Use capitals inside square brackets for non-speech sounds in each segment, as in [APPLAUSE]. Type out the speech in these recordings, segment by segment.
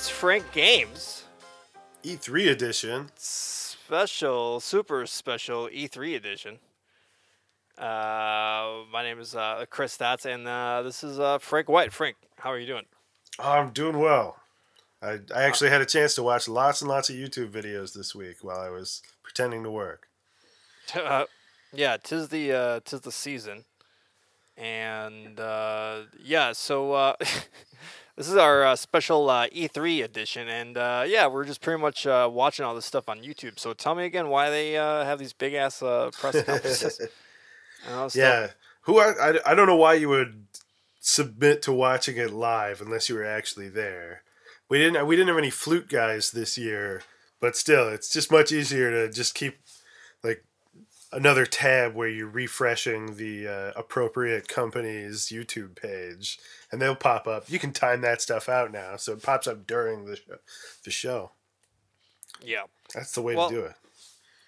Chris Frank Games E3 edition. special, super special E3 edition. Uh, my name is uh, Chris Staats, and uh, this is uh, Frank White. Frank, how are you doing? I'm doing well. I, I actually had a chance to watch lots and lots of YouTube videos this week while I was pretending to work. Uh, yeah, tis the uh, tis the season, and uh, yeah, so uh, [LAUGHS] this is our uh, special uh, E3 edition, and uh, yeah, we're just pretty much uh, watching all this stuff on YouTube. So tell me again why they uh, have these big ass uh, press [LAUGHS] conferences. and all this stuff. Yeah. Who I, I, I don't know why you would submit to watching it live unless you were actually there. We didn't we didn't have any flute guys this year, but still it's just much easier to just keep another tab where you're refreshing the uh, appropriate company's YouTube page and they'll pop up. You can time that stuff out now so it pops up during the show. The show. yeah. That's the way Well, to do it.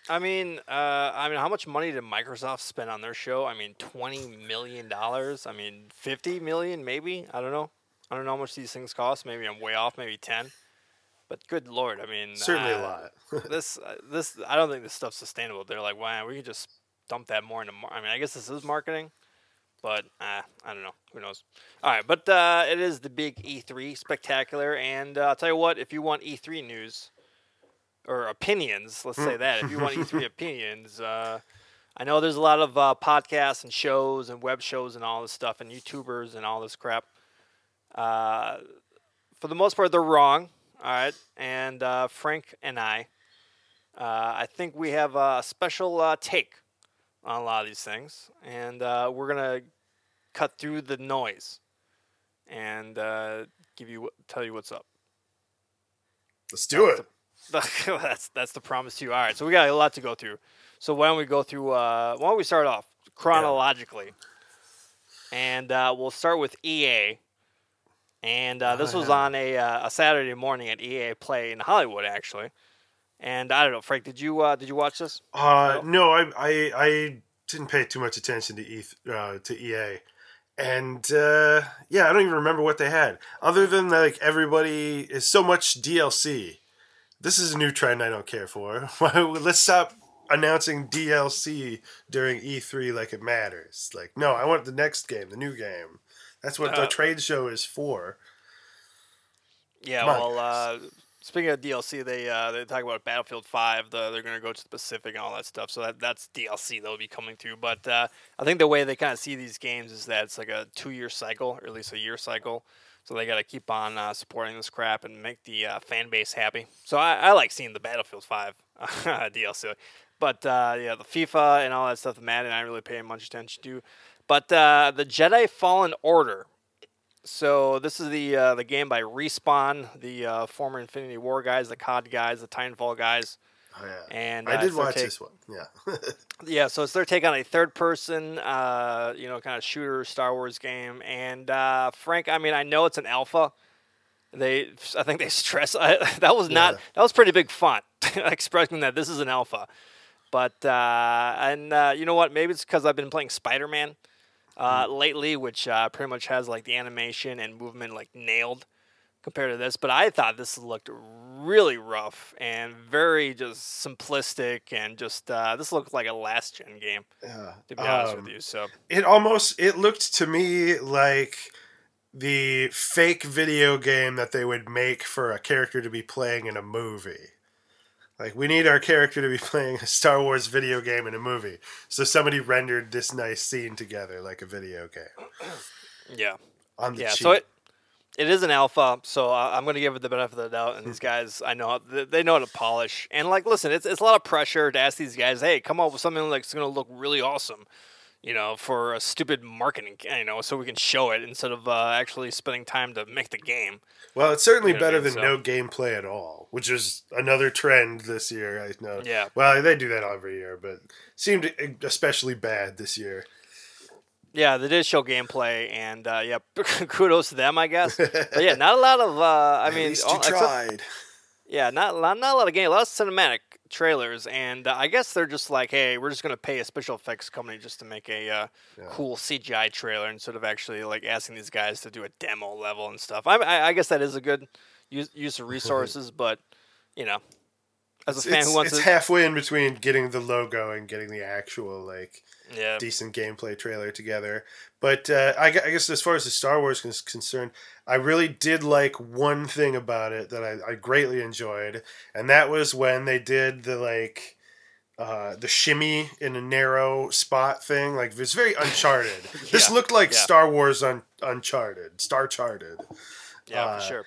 I mean, uh, I mean, how much money did Microsoft spend on their show? I mean, twenty million dollars. I mean, fifty million, maybe. I don't know. I don't know how much these things cost. Maybe I'm way off. Maybe ten. But good lord, I mean, Certainly a lot. [LAUGHS] this, uh, this, I don't think this stuff's sustainable. They're like, wow, we could just dump that more into. Mar-. I mean, I guess this is marketing, but uh, I don't know. Who knows? All right, but uh, it is the big E3 spectacular, and uh, I'll tell you what. If you want E3 news or opinions, let's say that. If you want E3 [LAUGHS] opinions, uh, I know there's a lot of uh, podcasts and shows and web shows and all this stuff, and YouTubers and all this crap. Uh, for the most part, they're wrong. All right, and uh, Frank and I, uh, I think we have a special uh, take on a lot of these things, and uh, we're gonna cut through the noise and uh, give you tell you what's up. Let's do it. [LAUGHS] that's that's the promise to you. All right, so we got a lot to go through. So why don't we go through? Uh, why don't we start off chronologically? And uh, we'll start with EA. And uh, this Oh, was yeah. on a uh, a Saturday morning at EA Play in Hollywood, actually. And I don't know, Frank, did you uh, did you watch this? Uh, No. no, I, I I didn't pay too much attention to E uh, to EA, and uh, yeah, I don't even remember what they had. Other than like everybody is so much DLC. This is a new trend I don't care for. [LAUGHS] Let's stop announcing DLC during E3 like it matters. Like, no, I want the next game, the new game. That's what Uh, the trade show is for. Yeah, well, uh, speaking of DLC, they uh, they talk about Battlefield Five. The, they're going to go to the Pacific and all that stuff. So that that's DLC that'll be coming through. But uh, I think the way they kind of see these games is that it's like a two year cycle, or at least a year cycle. So they got to keep on uh, supporting this crap and make the uh, fan base happy. So I, I like seeing the Battlefield Five [LAUGHS] DLC. But uh, yeah, the FIFA and all that stuff, the Madden, I really pay much attention to. But uh, the Jedi Fallen Order. So this is the uh, the game by Respawn, the uh, former Infinity Ward guys, the COD guys, the Titanfall guys, Oh, yeah. and I uh, did watch take- this one. Yeah. [LAUGHS] Yeah, so it's their take on a third person, uh, you know, kind of shooter Star Wars game. And uh, Frank, I mean, I know it's an alpha. They, [LAUGHS] I think they [LAUGHS] stress I, that was not Yeah. that was pretty big font expressing that this is an alpha. But uh, and uh, you know what? Maybe it's because I've been playing Spider Man uh, lately, which uh, pretty much has like the animation and movement like nailed compared to this. But I thought this looked really rough and very just simplistic and just uh, this looked like a last gen game yeah. to be honest Um, with you. So it almost it looked to me like the fake video game that they would make for a character to be playing in a movie. Like we need our character to be [LAUGHS] playing a Star Wars video game in a movie. So somebody rendered this nice scene together like a video game [CLEARS THROAT] yeah, on the yeah. cheap. So it it is an alpha. So I'm going to give it the benefit of the doubt. And these [LAUGHS] guys, I know they they know how to polish. And like, listen, it's it's a lot of pressure to ask these guys, hey, come up with something that's going to look really awesome. You know, for a stupid marketing, you know, so we can show it instead of uh, actually spending time to make the game. well, it's certainly You know what I better mean? than So- no gameplay at all, which is another trend this year. I know. Yeah. Well, they do that every year, but seemed especially bad this year. Yeah, they did show gameplay, and uh, yeah, [LAUGHS] kudos to them, I guess. [LAUGHS] But yeah, not a lot of. Uh, I At mean, least all- you except- tried. yeah, not not not a lot of game, a lot of cinematic trailers, and uh, I guess they're just like, hey, we're just gonna pay a special effects company just to make a uh, Yeah. cool CGI trailer instead of actually like asking these guys to do a demo level and stuff. I, I I guess that is a good use use of [LAUGHS] resources, but you know, as a It's, fan it's, who wants it's to, halfway in between getting the logo and getting the actual like yeah, decent gameplay trailer together. But uh, I, I guess as far as the Star Wars is concerned, I really did like one thing about it that I, I greatly enjoyed, and that was when they did the like. Uh, the shimmy in a narrow spot thing, like it's very Uncharted. [LAUGHS] This looked like yeah. Star Wars un- Uncharted, Star Charted. yeah, uh, for sure.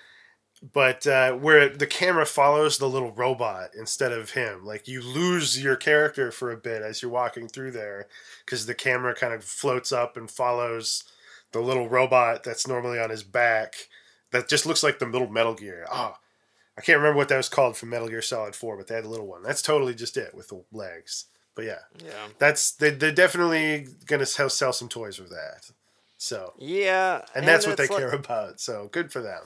But uh, where the camera follows the little robot instead of him. Like you lose your character for a bit as you're walking through there because the camera kind of floats up and follows the little robot that's normally on his back. That just looks like the little Metal Gear. Oh, I can't remember what that was called from Metal Gear Solid Four, but they had a little one. That's totally just it with the legs. But yeah, Yeah, that's they, they're definitely gonna sell, sell some toys with that. So, yeah, and, that's what they like- care [LAUGHS] about. So good for them.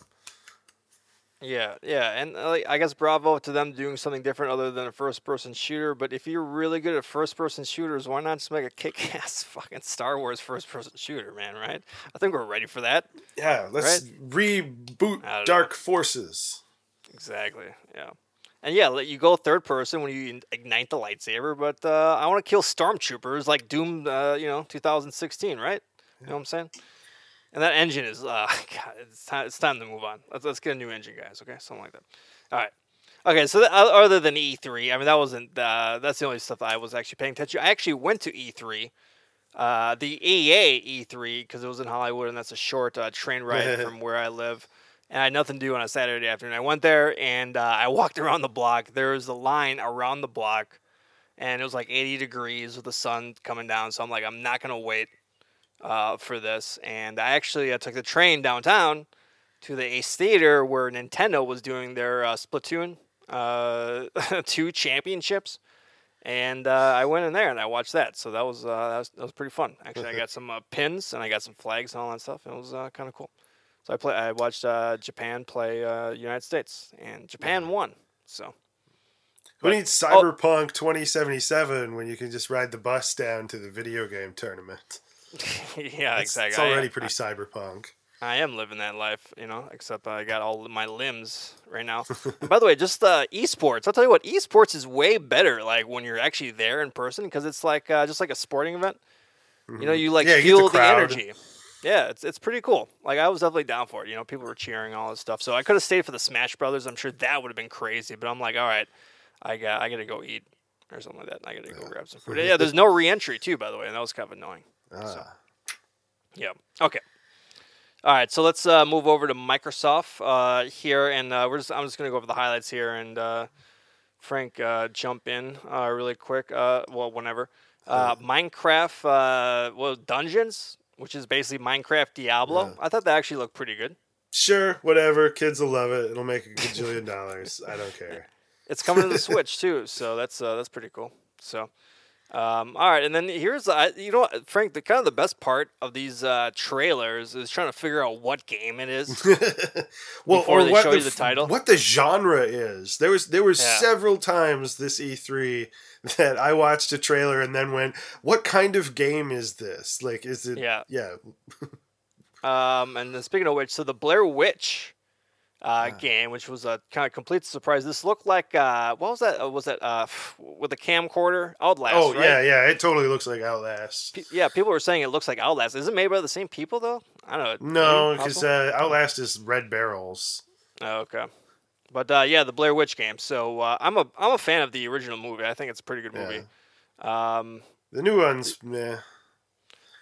Yeah, yeah, and uh, like, I guess bravo to them doing something different other than a first-person shooter. But if you're really good at first-person shooters, why not just make a kick-ass [LAUGHS] fucking Star Wars first-person shooter, man? Right? I think we're ready for that. Yeah, let's reboot I don't Dark Forces. Exactly. Yeah. And yeah, let you go third person when you ignite the lightsaber. But uh, I want to kill stormtroopers like Doom. Uh, you know, 2016, right? You know what I'm saying? And that engine is, uh, [LAUGHS] God, it's time. It's time to move on. Let's let's get a new engine, guys. Okay, something like that. All right. Okay, so th- other than E3, I mean that wasn't uh, that's the only stuff I was actually paying attention. I actually went to E3, uh, the EA E3 because it was in Hollywood, and that's a short uh, train ride [LAUGHS] from where I live. And I had nothing to do on a Saturday afternoon. I went there and uh, I walked [LAUGHS] around the block. There was a line around the block, and it was like 80 degrees with the sun coming down. So I'm like, I'm not gonna wait uh, for this. And I actually uh, took the train downtown to the Ace Theater where Nintendo was doing their uh, Splatoon uh, [LAUGHS] 2 championships. And uh, I went in there and I watched that. So that was, uh, that was, that was pretty fun. Actually, I got some uh, pins and I got some flags and all that stuff. And it was uh, kind of cool. So I play. I watched uh, Japan play uh, United States, and Japan won. So Who needs Oh. Cyberpunk 2077 when you can just ride the bus down to the video game tournament? [LAUGHS] yeah, It's, exactly. it's I- already pretty cyberpunk. I am living that life, you know, except I got all my limbs right now. [LAUGHS] By the way, just uh, esports. I'll tell you what, esports is way better. Like when you're actually there in person, because it's like uh, just like a sporting event. You know, you like Mm-hmm. Yeah, you the feel the, energy. Yeah, it's it's pretty cool. Like I was definitely down for it. You know, people were cheering all this stuff. So I could have stayed for the Smash Brothers. I'm sure that would have been crazy. But I'm like, all right, I got I got to go eat or something like that. And I got to go grab some food. Yeah, there's no re-entry too, by the way, and that was kind of annoying. Ah. Yeah. Okay. All right. So let's uh, move over to Microsoft uh, here, and uh, we're just I'm just gonna go over the highlights here, and uh, Frank uh, jump in uh, really quick. Uh, well, whenever. Uh, Minecraft, uh, well, Dungeons, which is basically Minecraft Diablo. Yeah. I thought that actually looked pretty good. Sure, whatever. Kids will love it. It'll make a gajillion dollars. I don't [LAUGHS] care. It's coming to the [LAUGHS] Switch too, so that's uh, that's pretty cool. So, um, all right, and then here's uh, you know what, Frank, the kind of the best part of these uh, trailers is trying to figure out what game it is. [LAUGHS] well, or they what show the, you the title? what the genre is. There was there was Yeah. several times this E3 [LAUGHS] that I watched a trailer and then went, "What kind of game is this? Like, is it? Yeah. yeah. [LAUGHS] Um, and then speaking of which, so the Blair Witch uh, Ah. game, which was a kind of complete surprise. This looked like uh, what was that? Uh, was it uh, [SIGHS] with a camcorder? Outlast. oh right? yeah, yeah. It totally looks like Outlast. Pe- yeah, people were saying it looks like Outlast. Is it made by the same people though? I don't know. No, because uh, Outlast is Red Barrels. Oh, okay. But uh, yeah, the Blair Witch game. So uh, I'm a I'm a fan of the original movie. I think it's a pretty good movie. Um, The new ones, meh.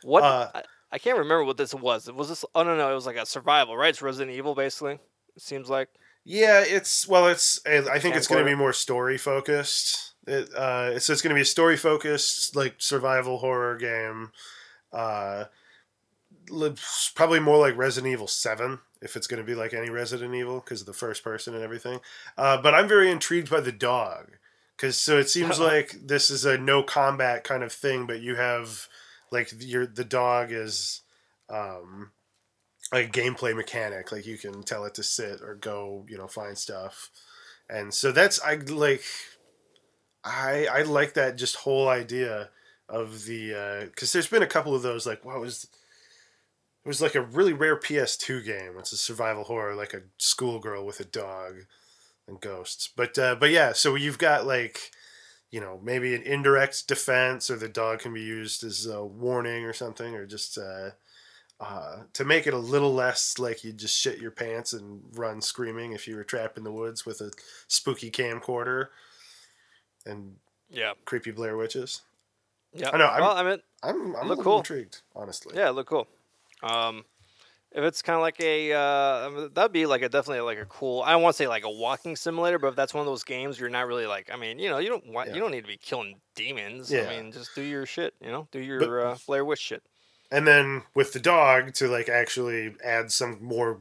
what Uh, I, I can't remember what this was. Was this? Oh no, no, it was like a survival, right? It's Resident Evil, basically. Seems like. Yeah, it's well, it's. I think it's going to be more story focused. It, uh, so it's going to be a story focused, like survival horror game. Uh, probably more like Resident Evil Seven, if it's going to be like any Resident Evil, because of the first person and everything. Uh, but I'm very intrigued by the dog, because so it seems like this is a no combat kind of thing, but you have like your the dog is. Um, like a gameplay mechanic like you can tell it to sit or go you know find stuff and so that's i like i i like that just whole idea of the because there's been a couple of those like what was it was like a really rare PS2 game. It's a survival horror, like a schoolgirl with a dog and ghosts. But uh, but yeah, so you've got like you know maybe an indirect defense, or the dog can be used as a warning or something, or just uh, uh, to make it a little less like you just shit your pants and run screaming if you were trapped in the woods with a spooky camcorder and Yeah. creepy Blair witches. Yeah. I know, I'm- well, I mean, I'm I'm Look cool. intrigued, honestly. yeah, look cool. Um, if it's kind of like a, uh, that'd be like a definitely like a cool. I don't want to say like a walking simulator, but if that's one of those games, you're not really like. I mean, you know, you don't want, Yeah. you don't need to be killing demons. Yeah. I mean, just do your shit. You know, do your uh, Blair Witch shit. And then with the dog to like actually add some more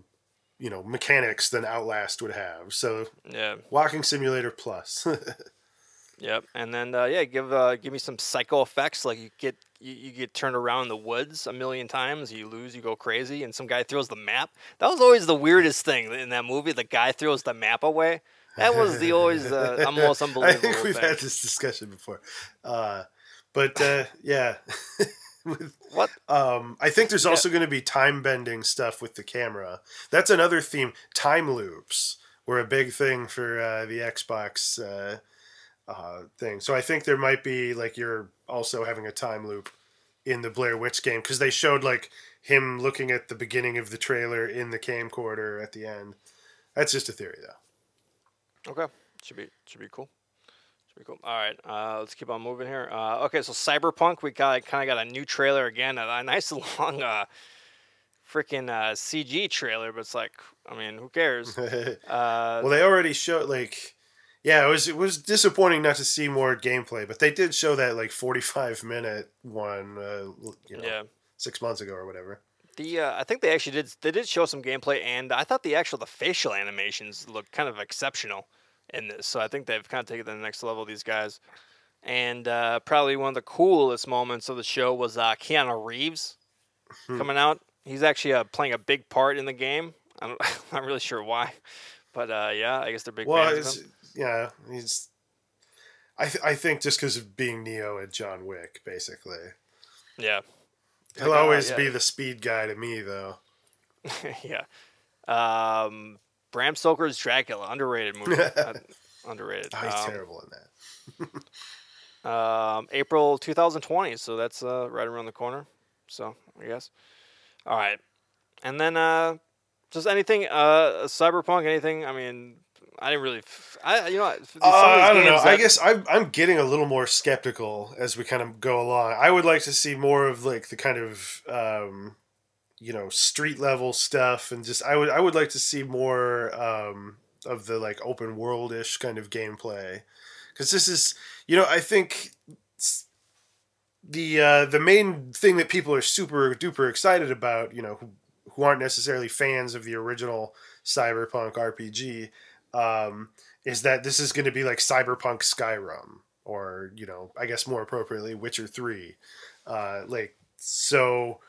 you know mechanics than outlast would have so Yeah. walking simulator plus [LAUGHS] Yep, and then uh, yeah, give uh, give me some psycho effects. Like you get you, you get turned around in the woods a million times. You lose, you go crazy, and some guy throws the map. That was always the weirdest thing in that movie. The guy throws the map away. That was the always uh, [LAUGHS] most i unbelievable think we've thing. had this discussion before uh, but uh, yeah [LAUGHS] With- What? um, i think there's Yeah. also going to be time bending stuff with the camera that's another theme time loops were a big thing for uh, the xbox uh, uh, thing so i think there might be like you're also having a time loop in the Blair Witch game because they showed like him looking at the beginning of the trailer in the camcorder at the end. That's just a theory though. Okay, should be should be cool. Be cool. All right, uh, let's keep on moving here. Uh, okay, so Cyberpunk, we got kind of got a new trailer again, a, a nice [LAUGHS] long, uh, freaking uh, CG trailer. But it's like, I mean, who cares? [LAUGHS] Uh, well, they already showed like, yeah, it was it was disappointing not to see more gameplay, but they did show that like forty five minute one, uh, you know, yeah. six months ago or whatever. The uh, I think they actually did they did show some gameplay, and I thought the actual the facial animations looked kind of exceptional in this. So I think they've kind of taken it to the next level. These guys, and uh, probably one of the coolest moments of the show was uh, Keanu Reeves Hmm. coming out. He's actually uh, playing a big part in the game. [LAUGHS] I'm not, really sure why, but uh, yeah, I guess they're big well, fans it's, of him. yeah, he's. I th- I think just because of being Neo and John Wick, basically, Yeah, he'll always yeah. be the speed guy to me, though. [LAUGHS] yeah. Um, Bram Stoker's Dracula, underrated movie. [LAUGHS] Uh, underrated. Oh, he's Um, terrible in that. [LAUGHS] um, April 2020. So that's uh, right around the corner. So I guess. All right, and then uh, just anything uh, cyberpunk, anything. I mean, I didn't really. F- I you know some of these Uh, I don't know. games I guess I'm I'm getting a little more skeptical as we kind of go along. I would like to see more of like the kind of um, you know street level stuff, and just I would I would like to see more um, of the like open world ish kind of gameplay, because this is you know I think the uh, the main thing that people are super duper excited about, you know, who, who aren't necessarily fans of the original Cyberpunk RPG, um, is that this is going to be like Cyberpunk Skyrim, or you know, I guess more appropriately, Witcher Three. Uh, like so,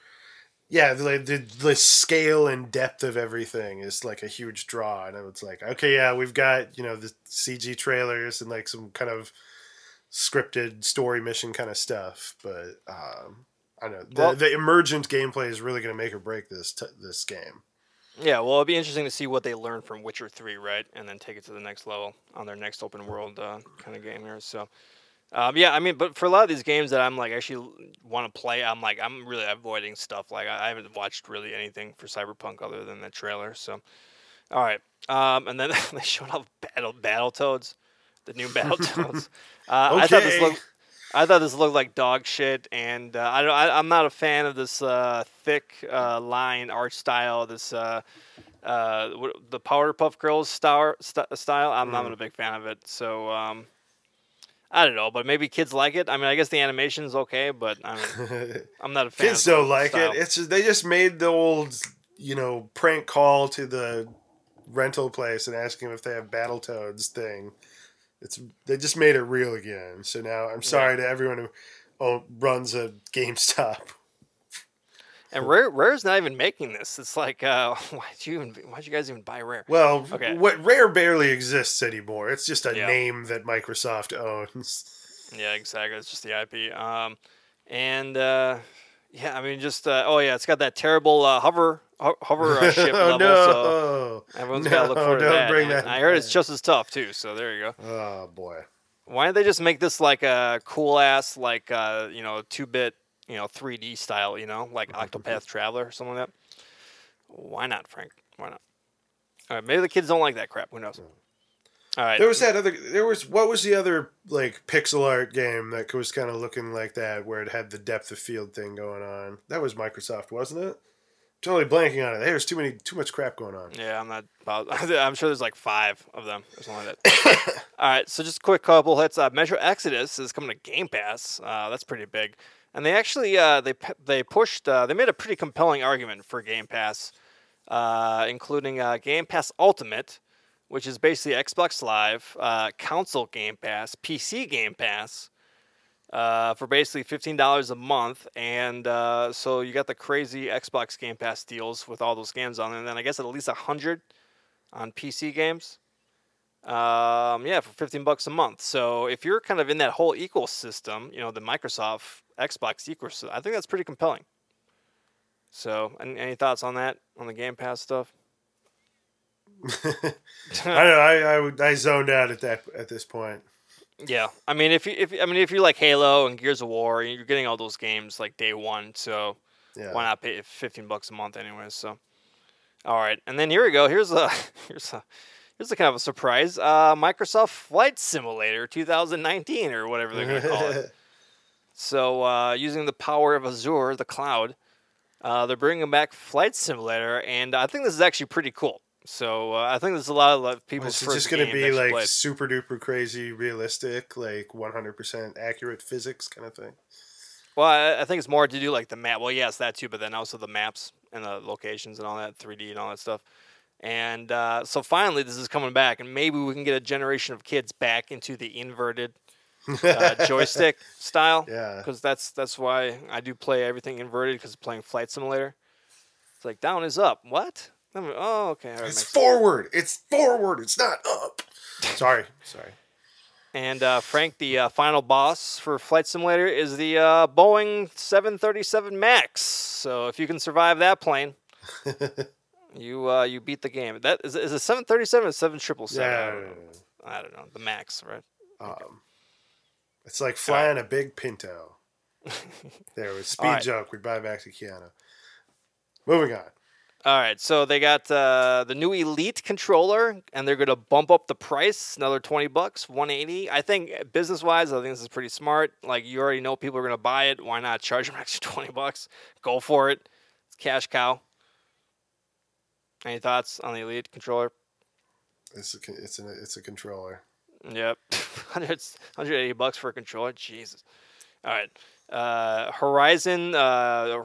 yeah, the, the the scale and depth of everything is like a huge draw, and it's like, okay, yeah, we've got you know the CG trailers and like some kind of scripted story mission kind of stuff, but um, I don't know the, Well- the emergent gameplay is really going to make or break this t- this game. Yeah, well, it'll be interesting to see what they learn from Witcher Three, right, and then take it to the next level on their next open world uh, kind of game here. So, um, yeah, I mean, but for a lot of these games that I'm like actually want to play, I'm like I'm really avoiding stuff. Like I, I haven't watched really anything for Cyberpunk other than the trailer. So, all right, um, and then [LAUGHS] they showed off Battle Battletoads, the new Battletoads. [LAUGHS] uh, I thought this looked. I thought this looked like dog shit, and uh, I don't. I, I'm not a fan of this uh, thick uh, line art style. This uh, uh, the Powerpuff Girls star, st- style. I'm not Mm. a big fan of it. So um, I don't know, but maybe kids like it. I mean, I guess the animation's okay, but [LAUGHS] I mean, I'm not a fan. Kids don't like style. it. It's just, they just made the old you know prank call to the rental place and asking if they have Battletoads thing. It's they just made it real again. So now I'm sorry to everyone who oh, runs a GameStop. And [LAUGHS] Rare, Rare's not even making this. It's like, uh, [LAUGHS] why'd you even, why'd you guys even buy Rare? Well, Okay. what Rare barely exists anymore. It's just a Yeah. name that Microsoft owns. Yeah, exactly. It's just the IP. Um, and uh, Yeah, I mean, just uh, oh yeah, it's got that terrible uh, hover ho- hover uh, ship [LAUGHS] oh level. So no! everyone's got to look No, forward to that. bring that I heard it's just as tough too. So there you go. Oh boy. Why don't they just make this like a cool ass like uh, you know two bit you know 3D style you know like Octopath Traveler or something like that? Why not, Frank? Why not? All right, maybe the kids don't like that crap. Who knows? All right. There was that other. There was what was the other like pixel art game that was kind of looking like that, where it had the depth of field thing going on. That was Microsoft, wasn't it? Totally blanking on it. There's too many, too much crap going on. Yeah, I'm not. About, [LAUGHS] I'm sure there's like five of them or something like that. [COUGHS] All right, so just a quick couple hits. Uh, Metro Exodus is coming to Game Pass. Uh, that's pretty big, and they actually uh, they they pushed. Uh, they made a pretty compelling argument for Game Pass, uh, including uh, Game Pass Ultimate, which is basically Xbox Live, uh, console Game Pass, PC Game Pass. Uh, for basically fifteen dollars a month, and so you got the crazy Xbox Game Pass deals with all those games on and then I guess at least hundred on PC games. Um, yeah, for fifteen bucks a month. So if you're kind of in that whole ecosystem, you know, the Microsoft Xbox ecosystem, I think that's pretty compelling. So, any, any thoughts on that on the Game Pass stuff? [LAUGHS] [LAUGHS] I, I, I I zoned out at that at this point. Yeah, I mean, if you if I mean if you like Halo and Gears of War, you're getting all those games like day one. So Yeah. why not pay fifteen bucks a month anyway? So, all right, and then here we go. Here's a [LAUGHS] here's a here's a kind of a surprise. Uh, Microsoft Flight Simulator 2019 or whatever they're gonna call it. So uh, using the power of Azure, the cloud, uh, they're bringing back Flight Simulator, and I think this is actually pretty cool. So uh, I think there's a lot of like, people's Is it first just going to be like played. super duper crazy, realistic, like 100% accurate physics kind of thing? Well, I, I think it's more to do like the map. Well, yes, that too, but then also the maps and the locations and all that, 3D and all that stuff. And uh, so finally, this is coming back, and maybe we can get a generation of kids back into the inverted uh, [LAUGHS] joystick style. Yeah. Because that's that's why I do play everything inverted because playing Flight Simulator. It's like down is up. What? I'm like, oh, okay. right, It's makes sense. forward. It's forward. It's not up. [LAUGHS] Sorry. Sorry. And uh, Frank, the uh, final boss for Flight Simulator is the uh, Boeing 737 Max. So if you can survive that plane, [LAUGHS] you uh, you beat the game. That is, is it 737 or 7777? Yeah. I, don't know. I don't know. The Max, right? Um, it's like flying a big Pinto. [LAUGHS] there was speed Alright. joke. We buy back to Keanu. Moving on. All right, so they got uh, the new Elite controller, and they're going to bump up the price another twenty bucks, one eighty. I think business wise, I think this is pretty smart. Like you already know people are going to buy it. Why not charge them [LAUGHS] extra twenty bucks? Go for it. It's cash cow. Any thoughts on the Elite controller? It's a, it's a, it's a controller. Yep, [LAUGHS] 100, 180 bucks for a controller. Jesus. All right. Uh, Horizon, uh,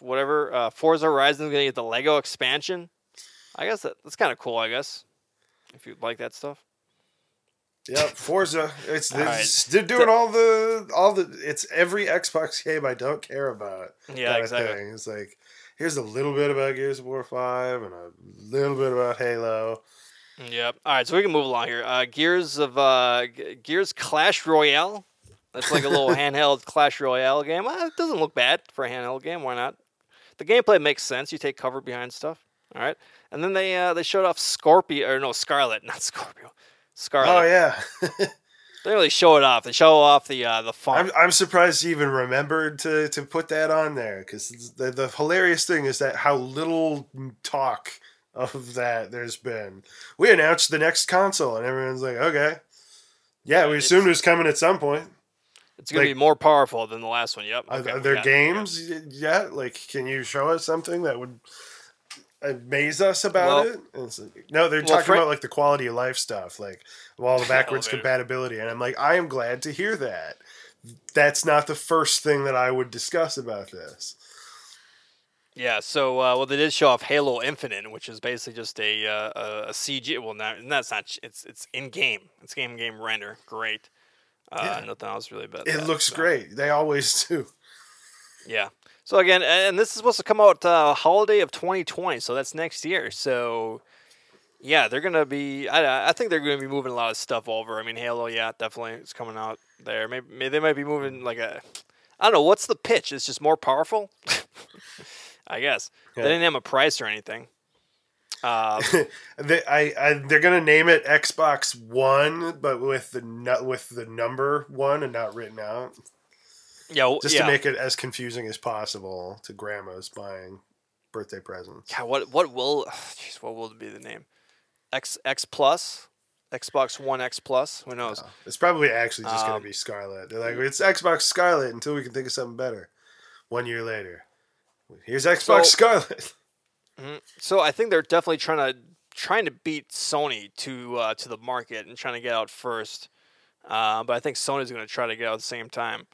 whatever. Uh, Forza Horizon is gonna get the Lego expansion. I guess that, that's kind of cool. I guess if you like that stuff. Yep, Forza. It's, it's they're doing all the all the. It's every Xbox game I don't care about. Yeah, exactly. Thing. It's like here's a little bit about Gears of War Five and a little bit about Halo. Yep. All right, so we can move along here. Uh, Gears of uh, G- Gears Clash Royale. That's like a little [LAUGHS] handheld Clash Royale game. Uh, it doesn't look bad for a handheld game. Why not? The gameplay makes sense. You take cover behind stuff. All right, and then they uh, they showed off Scorpio or no Scarlet, not [LAUGHS] Scorpio. Scarlet. Oh yeah, [LAUGHS] They really show it off. They show off the uh, the font. I'm I'm surprised you even remembered to to put that on there because the the hilarious thing is that how little talk of that there's been. We announced the next console and everyone's like, okay, yeah, we it's- assumed it was coming at some point. it's gonna be more powerful than the last one. Yep. Are, Okay, are there got it, we games y- yet? Like, can you show us something that would amaze us about Well- it? Like- no, they're Well, talking Frank- about like the quality of life stuff, like all the [LAUGHS] backwards compatibility, and I'm like, I am glad to hear that. That's not the first thing that I would discuss about this. Yeah, so uh, well, they did show off Halo Infinite, which is basically just a uh, a, CG. Well, not that's not. It's it's in game. It's game game render. Great. Uh, Yeah. Nothing else really about It that, looks so, great. They always do. Yeah. So again, and this is supposed to come out uh, holiday of 2020, so that's next year. So yeah, they're gonna be. I, I think they're gonna be moving a lot of stuff over. I mean, Halo, yeah, definitely, it's coming out there. Maybe, maybe they might be moving like a. I don't know what's the pitch. It's just more powerful. [LAUGHS] I guess Yeah. they didn't have a price or anything. Uh, [LAUGHS] they, I, I, they're gonna name it Xbox One, but with the with the number one and not written out, yeah, w- just yeah. to make it as confusing as possible to grandmas buying birthday presents. Yeah, what what will [SIGHS] jeez, what will be the name? X X Plus, Xbox One X Plus. Who knows? It's probably actually just gonna Um, be Scarlet. They're like, it's Xbox Scarlet until we can think of something better. One year later, here's Xbox So- Scarlet. So I think they're definitely trying to trying to beat Sony to uh, to the market and trying to get out first. Uh, but I think Sony's going to try to get out at the same time.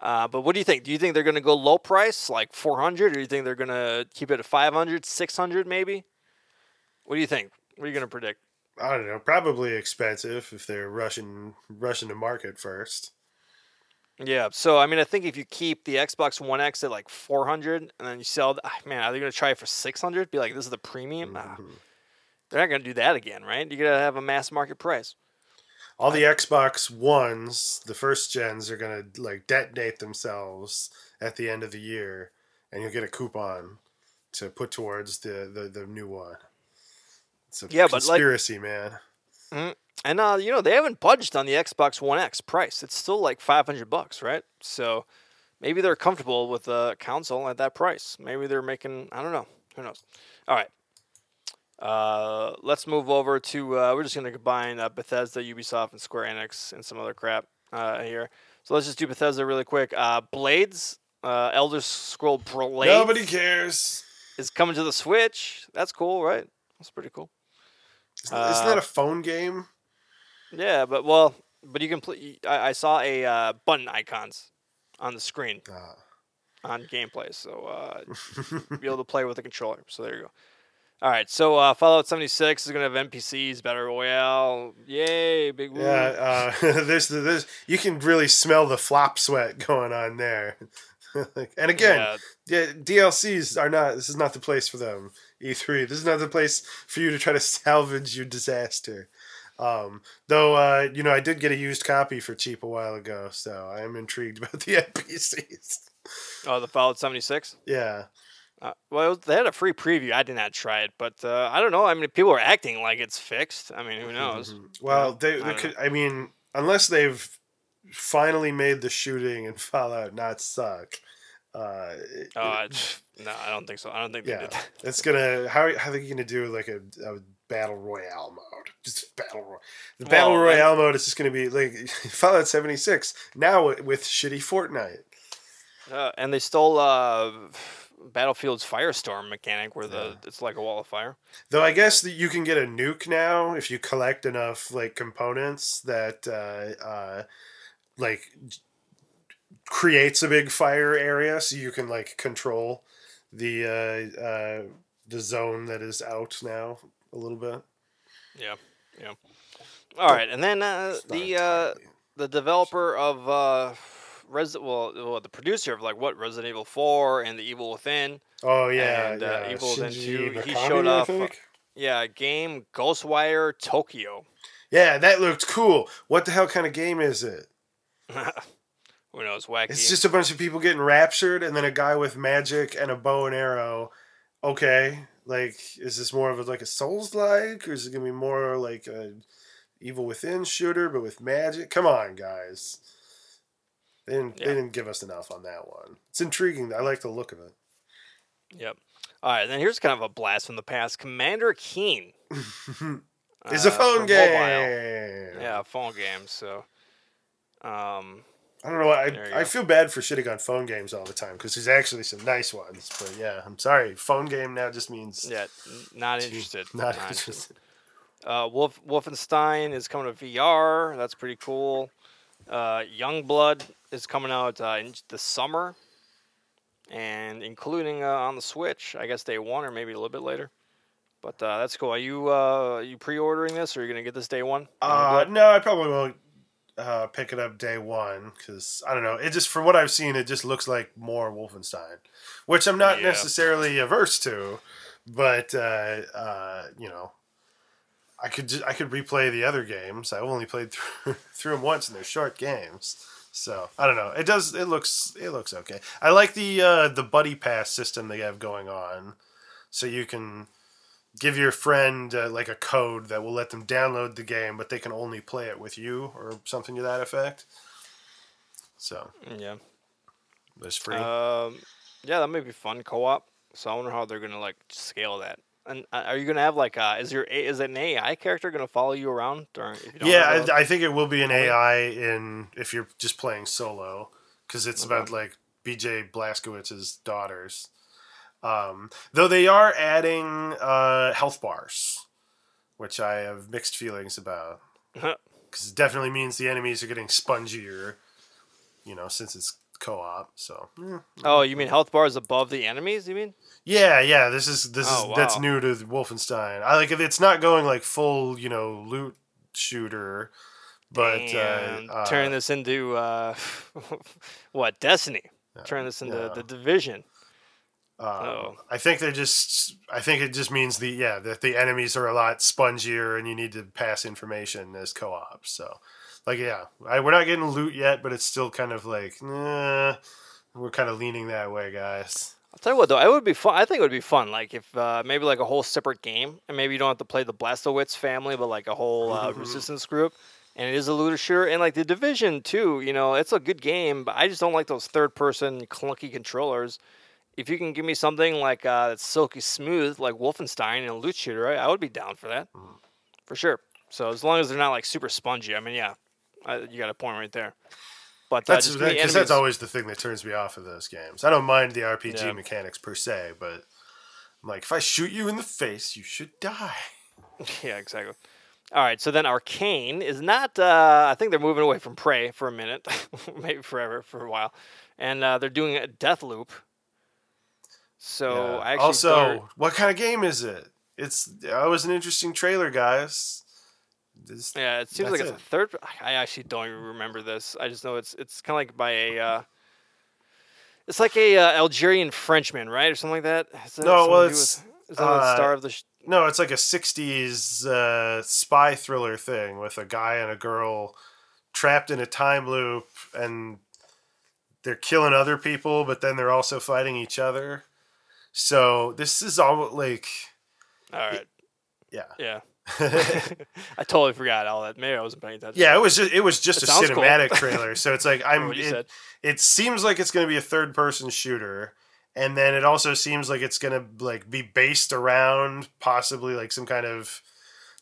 Uh, but what do you think? Do you think they're going to go low price, like 400, or do you think they're going to keep it at 500, 600 maybe? What do you think? What are you going to predict? I don't know, probably expensive if they're rushing rushing to market first. Yeah. So I mean, I think if you keep the Xbox One X at like 400, and then you sell, ah, man, are they going to try it for 600? Be like, this is the premium. Nah, Mhm. they're not going to do that again, right? You got to have a mass market price. All the Xbox Ones, the first gens, are gonna like detonate themselves at the end of the year, and you'll get a coupon to put towards the the, the new one. It's a Yeah, but, like- conspiracy, man. And uh, you know they haven't budged on the Xbox One X price. It's still like five hundred bucks, right? So maybe they're comfortable with the console at that price. Maybe they're making. I don't know. Who knows? All right. Uh, let's move over to. Uh, we're just gonna combine uh, Bethesda, Ubisoft, and Square Enix and some other crap uh, here. So let's just do Bethesda really quick. Uh, Blades, uh, Elder Scroll Blades Nobody cares. is coming to the Switch. That's cool, right? That's pretty cool. Isn't, isn't that a phone game? Yeah, but well, but you can play. I, I saw a uh, button icons on the screen Ah. on gameplay, so uh, be able to [LAUGHS] play with the controller. So there you go. All right, so uh, Fallout 76 is gonna have NPCs, battle royale. Yay, big woo. yeah, uh, [LAUGHS] there's the there's you can really smell the flop sweat going on there. [LAUGHS] and again, Yeah, Yeah, DLCs are not. This is not the place for them. E3. This is not the place for you to try to salvage your disaster. Um, though, uh, you know, I did get a used copy for cheap a while ago, so I am intrigued [LAUGHS] about the NPCs. oh, the Fallout 76. Yeah, Uh, well, they had a free preview. I did not try it, but uh, I don't know. I mean, people are acting like it's fixed. I mean, who knows? Mhm. Well, they, I they don't could. I mean, unless they've finally made the shooting in [LAUGHS] Fallout not suck. Uh, it- Uh, [LAUGHS] no, I don't think so. I don't think they yeah, did it's gonna. How how are they gonna do like a, a battle royale mode? Just battle royale. The battle Well, royale mode is just gonna be like [LAUGHS] Fallout seventy six now with, with shitty Fortnite. Uh, and they stole uh, Battlefield's Firestorm mechanic, where the it's like a wall of fire. Though I guess that you can get a nuke now if you collect enough like components that uh, uh, like creates a big fire area, so you can like control the uh, uh, the zone that is out now a little bit. Yeah, yeah. All right, and then uh, the uh, the developer of uh, Resident, well, well, the producer of like what Resident Evil Four and The Evil Within. Oh yeah, and, uh. Evil Within 2, he showed off, uh. Yeah, game Ghostwire Tokyo. Yeah, that looked cool. What the hell kind of game is it? [LAUGHS] Who knows? Wacky. It's just a bunch of people getting raptured, and then a guy with magic and a bow and arrow. Okay, like, is this more of a, like a Souls like, or is it gonna be more like a Evil Within shooter, but with magic? Come on, guys. They didn't, Yeah. they didn't give us enough on that one. It's intriguing. I like the look of it. Yep. All right, then here's kind of a blast from the past. Commander Keen. [LAUGHS] it's a uh, phone game. mobile. Yeah, a phone game. So, um, I don't know. I, I feel bad for shitting on phone games all the time because there's actually some nice ones. But yeah, I'm sorry. Phone game now just means yeah, [LAUGHS] [LAUGHS] not interested. Not Not interested. Uh, Wolf Wolfenstein is coming to VR. That's pretty cool. Uh, Youngblood is coming out uh, in the summer, and including uh, on the Switch. I guess day one or maybe a little bit later. But uh, that's cool. Are you uh, you pre-ordering this, or are you gonna get this day one? Uh, no, I probably won't uh, pick it up day one because I don't know. It just for what I've seen, it just looks like more Wolfenstein, which I'm not Yeah. necessarily averse to, but uh, uh, you know, I could ju- I could replay the other games. I only played [LAUGHS] through through them once, and they're short games. So I don't know. It does. It looks. It looks okay. I like the uh, the buddy pass system they have going on, so you can give your friend uh, like a code that will let them download the game, but they can only play it with you or something to that effect. So Yeah. it's free. Um, yeah, that may be fun co-op. So I wonder how they're gonna like scale that. And uh, are you gonna have like uh, is your is an AI character gonna follow you around during? If you don't yeah, I, I, think it will be an AI in if you're just playing solo, because it's about like B.J. Blazkowicz's daughters. Um, though they are adding uh, health bars, which I have mixed feelings about, [LAUGHS] because it definitely means the enemies are getting spongier. You know, since it's co-op. So eh. oh, you mean health bars above the enemies? You mean? yeah, yeah. This is this Oh, is that's new to Wolfenstein. I like if it's not going like full, you know, loot shooter. But uh, uh, turn this into uh, [LAUGHS] what Destiny? Turn this into yeah. the Division. Um, Oh. I think they're just. I think it just means the yeah that the enemies are a lot spongier and you need to pass information as co-op. So, like yeah, I, we're not getting loot yet, but it's still kind of like nah, we're kind of leaning that way, guys. I'll tell you what though, it would be fun. I think it would be fun, like if uh, maybe like a whole separate game, and maybe you don't have to play the Blazkowicz family, but like a whole uh, resistance group, and it is a looter shooter, and like the division too. You know, it's a good game, but I just don't like those third-person clunky controllers. If you can give me something like uh, that's silky smooth, like Wolfenstein and a loot shooter, I, I would be down for that, for sure. So as long as they're not like super spongy, I mean, yeah, I, you got a point right there. But uh, That's because that's always the thing that turns me off of those games. I don't mind the RPG Yeah. mechanics per se, but I'm like, if I shoot you in the face, you should die. [LAUGHS] Yeah, exactly. All right, so then Arkane is not. Uh, I think they're moving away from Prey for a minute, [LAUGHS] maybe forever for a while, and uh, they're doing a Deathloop. So Yeah. I actually also, what kind of game is it? It's that was an interesting trailer, guys. This- yeah, it seems like it's it. a third. I actually don't even remember this. I just know it's it's kind of like by a. Uh, it's like a uh, Algerian Frenchman, right, or something like that. That No, well, it's, with- is that the uh, star of the? Sh- No, it's like a '60s uh, spy thriller thing with a guy and a girl trapped in a time loop, and they're killing other people, but then they're also fighting each other. So this is all like, All right, yeah, yeah. [LAUGHS] [LAUGHS] I totally forgot all that. Maybe I wasn't paying attention. Yeah, it was just it was just It a sounds cool. cinematic [LAUGHS] trailer. So it's like I'm. it- it seems like it's going to be a third person shooter and then it also seems like it's going to like be based around possibly like some kind of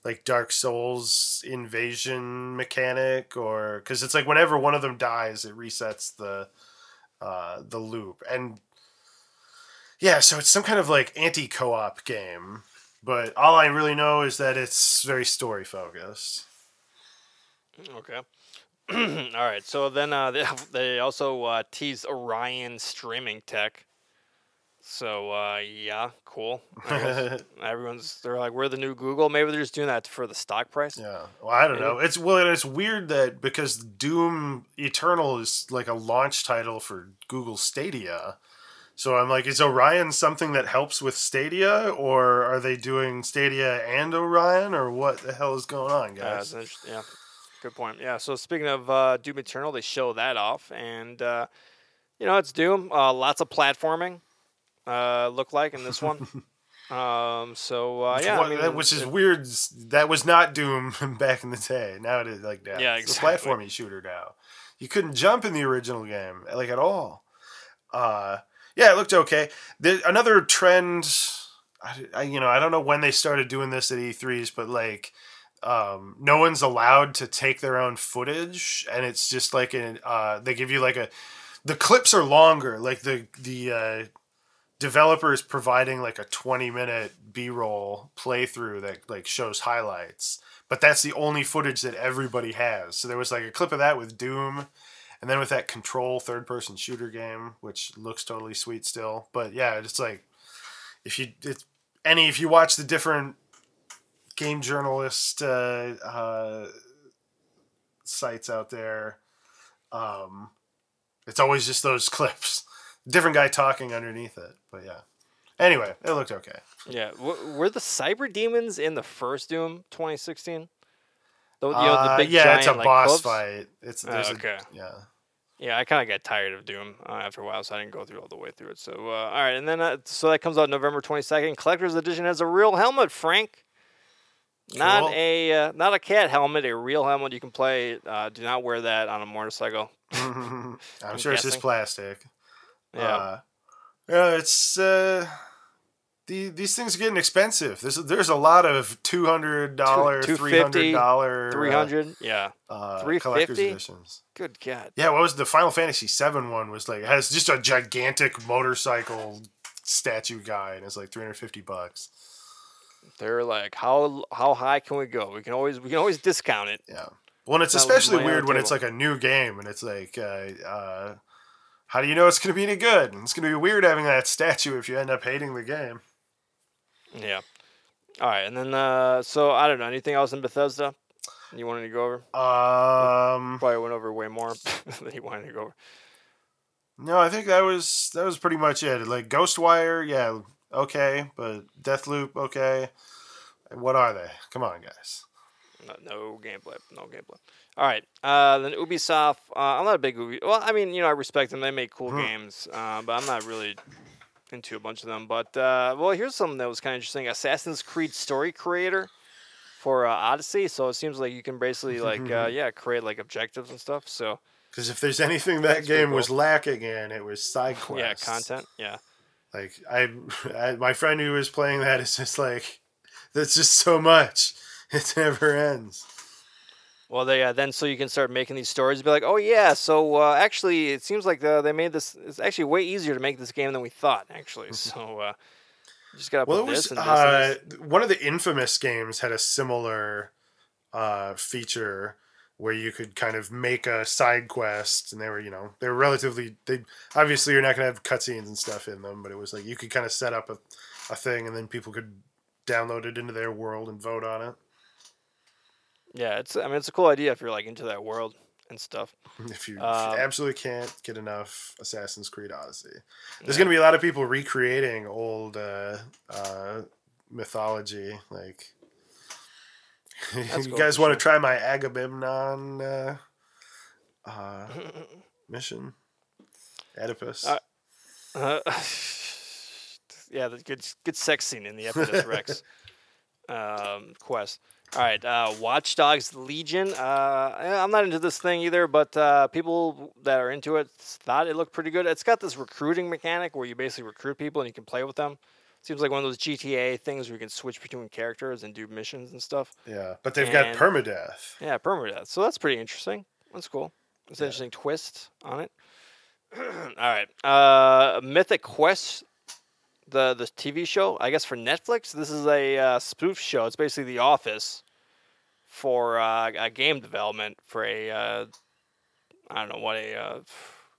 like dark souls invasion mechanic or because it's like whenever one of them dies it resets the uh the loop and yeah so it's some kind of like anti-co-op game but all i really know is that it's very story focused Okay. [CLEARS THROAT] All right. So then uh, they, they also uh, teased Orion streaming tech. So uh, yeah, cool. [LAUGHS] Everyone's they're like, we're the new Google. Maybe they're just doing that for the stock price. Yeah. Well, I don't Maybe. know. It's well, it's weird that because Doom Eternal is like a launch title for Google Stadia. So I'm like, is Orion something that helps with Stadia, or are they doing Stadia and Orion, or what the hell is going on, guys? an interest- yeah. Good point. Yeah. So speaking of uh, Doom Eternal, they show that off, and uh, you know it's Doom. Uh, lots of platforming. Uh, look like in this one. [LAUGHS] um. So uh, yeah. I What- mean, that- which is it- weird. That was not Doom [LAUGHS] back in the day. Now it is like that. Yeah, It's exactly. a platforming shooter now. You couldn't jump in the original game like at all. Uh, yeah, it looked okay. The, another trend. I, I, you know, I don't know when they started doing this at E3s, but like, um, no one's allowed to take their own footage, and it's just like an. Uh, they give you like a. The clips are longer. Like the the uh, developers providing like a 20 minute b-roll playthrough that like shows highlights but that's the only footage that everybody has so there was like a clip of that with doom and then with that control third person shooter game which looks totally sweet still but yeah it's like if you it's any if you watch the different game journalist uh, uh, sites out there um, it's always just those [LAUGHS] clips different guy talking underneath it. But yeah. Anyway, it looked okay. Yeah, w- were the cyber demons in the first Doom 2016? The, you know, the Uh, big yeah, giant, it's a like, boss hooves? fight. It's Oh, there's okay. a, yeah. Yeah, I kind of got tired of Doom uh, after a while, so I didn't go through all the way through it. So, uh, all right, and then uh, so that comes out November twenty second. Collector's edition has a real helmet, Frank. Not Cool. a uh, not a cat helmet, a real helmet you can play. Uh, do not wear that on a motorcycle. [LAUGHS] I'm, I'm sure it's just plastic. Yeah, Uh, yeah, it's uh, the, these things are getting expensive. There's there's a lot of two hundred dollar, three hundred dollar, three hundred. yeah, uh, 350? collector's editions. good God. Yeah, what was the Final Fantasy VII one? Was like has just a gigantic motorcycle statue guy, and it's like three hundred fifty bucks. They're like, how how high can we go? We can always we can always discount it. Yeah. Well, and it's especially weird when it's like a new game, and it's like, uh, uh, how do you know it's going to be any good? And it's going to be weird having that [LAUGHS] statue if you end up hating the game. Yeah. All right, and then uh, so I don't know anything else in Bethesda you wanted to go over. Um, Probably went over way more [LAUGHS] than you wanted to go over. no, I think that was that was pretty much it. Like Ghostwire, yeah, okay, but Deathloop, okay. What are they? Come on, guys. No, no gameplay. No gameplay. All right. Uh, then Ubisoft. Uh, I'm not a big Ubi. Well, I mean, you know, I respect them. They make cool Hmm. games, uh, but I'm not really into a bunch of them. But uh, well, here's something that was kind of interesting. Assassin's Creed story creator for uh, Odyssey. So it seems like you can basically [LAUGHS] like uh, yeah create like objectives and stuff. So Because if there's anything [LAUGHS] that That's game was lacking in, it was side quests. yeah, content. Yeah. Like I, I, my friend who was playing that is just like, [LAUGHS] that's just so much. It never ends. Well, they uh, then so you can start making these stories. Be like, oh yeah, so uh, actually, it seems like uh, they made this. It's actually way easier to make this game than we thought. Actually, so uh, you just gotta Well, put it was uh, one of the infamous games had a similar uh, feature where you could kind of make a side quest, and they were, you know, they were relatively. They obviously you're not gonna have cutscenes and stuff in them, but it was like you could kind of set up a, a thing, and then people could download it into their world and vote on it. Yeah, it's. I mean, it's a cool idea if you're like into that world and stuff. [LAUGHS] If you, if Um, you absolutely can't get enough Assassin's Creed Odyssey, there's Yeah. going to be a lot of people recreating old uh, uh, mythology. Like, [LAUGHS] you cool, guys want to try my Agamemnon uh, uh, [LAUGHS] mission? Oedipus. Uh, Uh, yeah, the good good sex scene in the Oedipus Rex um, quest. All right, uh, Watch Dogs Legion. Uh, I'm not into this thing either, but uh, people that are into it thought it looked pretty good. It's got this recruiting mechanic where you basically recruit people and you can play with them. Seems like one of those GTA things where you can switch between characters and do missions and stuff. yeah, but they've got permadeath. Yeah, permadeath. So that's pretty interesting. That's cool. It's an Yeah. interesting twist on it. [CLEARS THROAT] All right. Uh, Mythic Quest, the the TV show, I guess for Netflix. This is a uh, spoof show. It's basically The Office for uh, a game development for a uh, I don't know what a uh,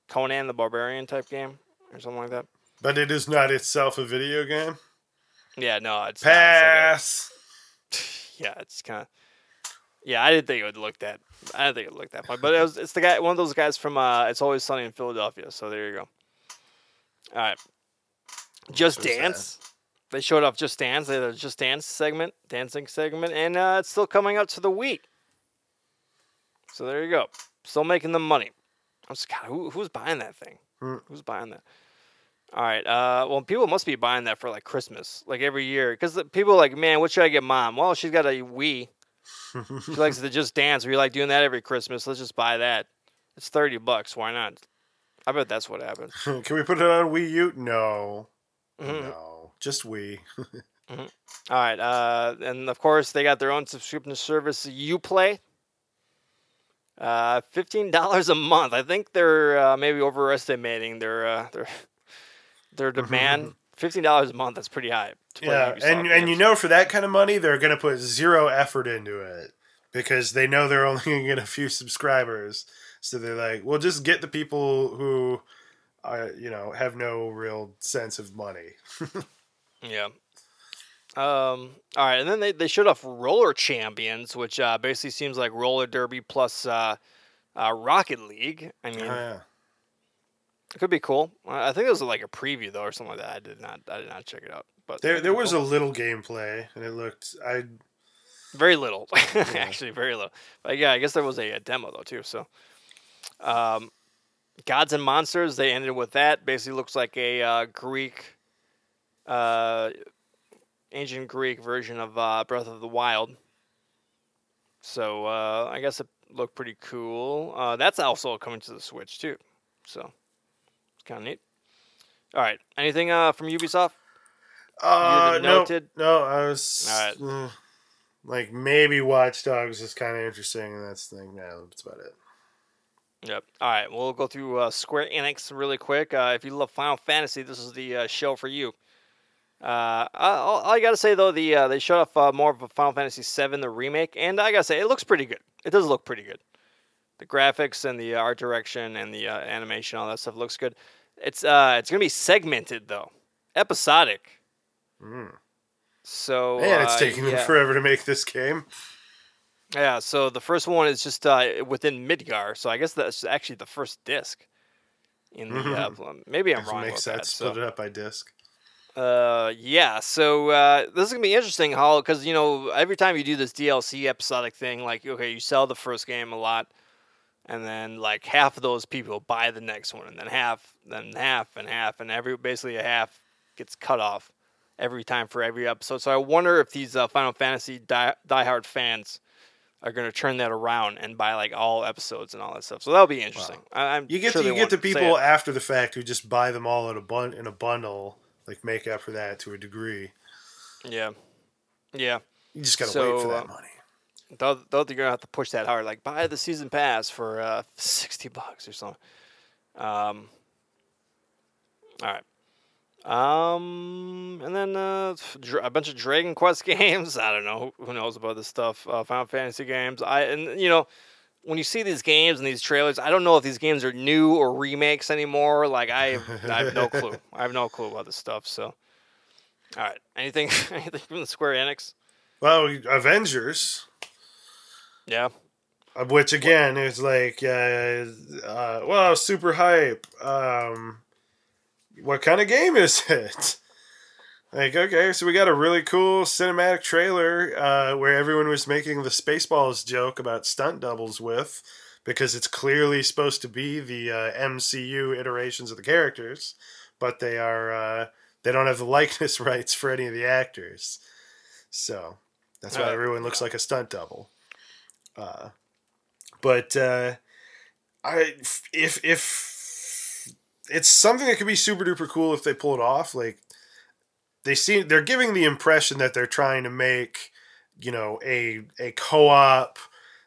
Conan the Barbarian type game or something like that. But it is not itself a video game. Yeah, no, it's not. It's like a- Pass. [LAUGHS] yeah, it's kind of. Yeah, I didn't think it would look that. I didn't think it looked that fun, but it was. It's the guy, one of those guys from. uh It's always sunny in Philadelphia. So there you go. All right, Just that? Dance. They showed off Just Dance. They had a Just Dance segment, dancing segment, and uh, it's still coming out to the Wii. So there you go. Still making the money. I'm just, God, who, who's buying that thing? Hmm. Who's buying that? All right. Uh, well, people must be buying that for like Christmas, like every year, because people are like, man, what should I get mom? Well, she's got a Wii. She likes to just dance. We like doing that every Christmas. Let's just buy that. It's thirty bucks. Why not? I bet that's what happened. [LAUGHS] Can we put it on Wii U? No. Mhm. No. Just Wii. [LAUGHS] All right, uh, and of course they got their own subscription service, UPlay. Uh, fifteen dollars a month. I think they're uh, maybe overestimating their uh, their [LAUGHS] their demand. [LAUGHS] Fifteen dollars a month. That's pretty high. Yeah, and and you know for that kind of money, they're gonna put zero effort into it because they know they're only gonna get a few subscribers. So they're like, well, just get the people who, uh, you know, have no real sense of money. [LAUGHS] Yeah. Um. All right, and then they, they showed off Roller Champions, which uh, basically seems like roller derby plus uh, uh, Rocket League. I mean, Oh, yeah. it could be cool. I I think it was like a preview though, or something like that. I did not I did not check it out, but There, there was cool. a little gameplay, and it looked. I very little, [LAUGHS] actually very little. But yeah, I guess there was a, a demo though too. So, um, Gods and Monsters, they ended with that. Basically, looks like a uh, Greek, uh, ancient Greek version of uh, Breath of the Wild. So uh, I guess it looked pretty cool. Uh, that's also coming to the Switch too. So it's kind of neat. All right. Anything uh, from Ubisoft? Uh, no, no, I was uh, like maybe Watch Dogs is kind of interesting, and that's the thing. Yeah, that's about it. Yep. All right. We'll go through uh, Square Enix really quick. Uh, if you love Final Fantasy, this is the uh, show for you. Uh, all, all I gotta say though, the uh, they showed off uh, more of a Final Fantasy VII, the remake, and I gotta say it looks pretty good. It does look pretty good. The graphics and the art direction and the uh, animation, all that stuff looks good. It's uh, it's gonna be segmented though, episodic. Mm. So Man, it's taking yeah. them forever to make this game. Yeah, so the first one is just uh, within Midgar, so I guess that's actually the first disc. In the uh, Mhm. pl- maybe I'm Doesn't wrong make about sense. that. Split So, it up by disc. uh, yeah, so uh, this is gonna be interesting, how because you know every time you do this DLC episodic thing, like okay, you sell the first game a lot, and then like half of those people buy the next one, and then half, then half, and half, and every basically a half gets cut off every time for every episode. So I wonder if these uh, Final Fantasy die- diehard fans are going to turn that around and buy like all episodes and all that stuff. So that'll be interesting. I, I'm You get sure to, you get the people after the fact who just buy them all in a bun in a bundle, like make up for that to a degree. Yeah, yeah. You just gotta wait for that uh, money. Though, though they're gonna have to push that hard, like buy the season pass for uh, sixty bucks or something. Um. All right. Um, and then uh, a bunch of Dragon Quest [LAUGHS] games. I don't know who knows about this stuff. Uh, Final Fantasy games. I and you know when you see these games and these trailers, I don't know if these games are new or remakes anymore. Like I, have, I have no clue. [LAUGHS] I have no clue about this stuff. So, all right. Anything, [LAUGHS] anything from the Square Enix? Well, Avengers, Yeah. which again is like, uh, uh, well, super hype. Um, what kind of game is [LAUGHS] it? Like, okay, so we got a really cool cinematic trailer uh, where everyone was making the Spaceballs joke about stunt doubles with, because it's clearly supposed to be the uh, MCU iterations of the characters, but they are uh, they don't have the [LAUGHS] likeness rights for any of the actors, so that's why Uh, everyone looks like a stunt double. Uh, but uh, I if if it's something that could be super duper cool if they pull it off, like they seem they're giving the impression that they're trying to make you know a a co-op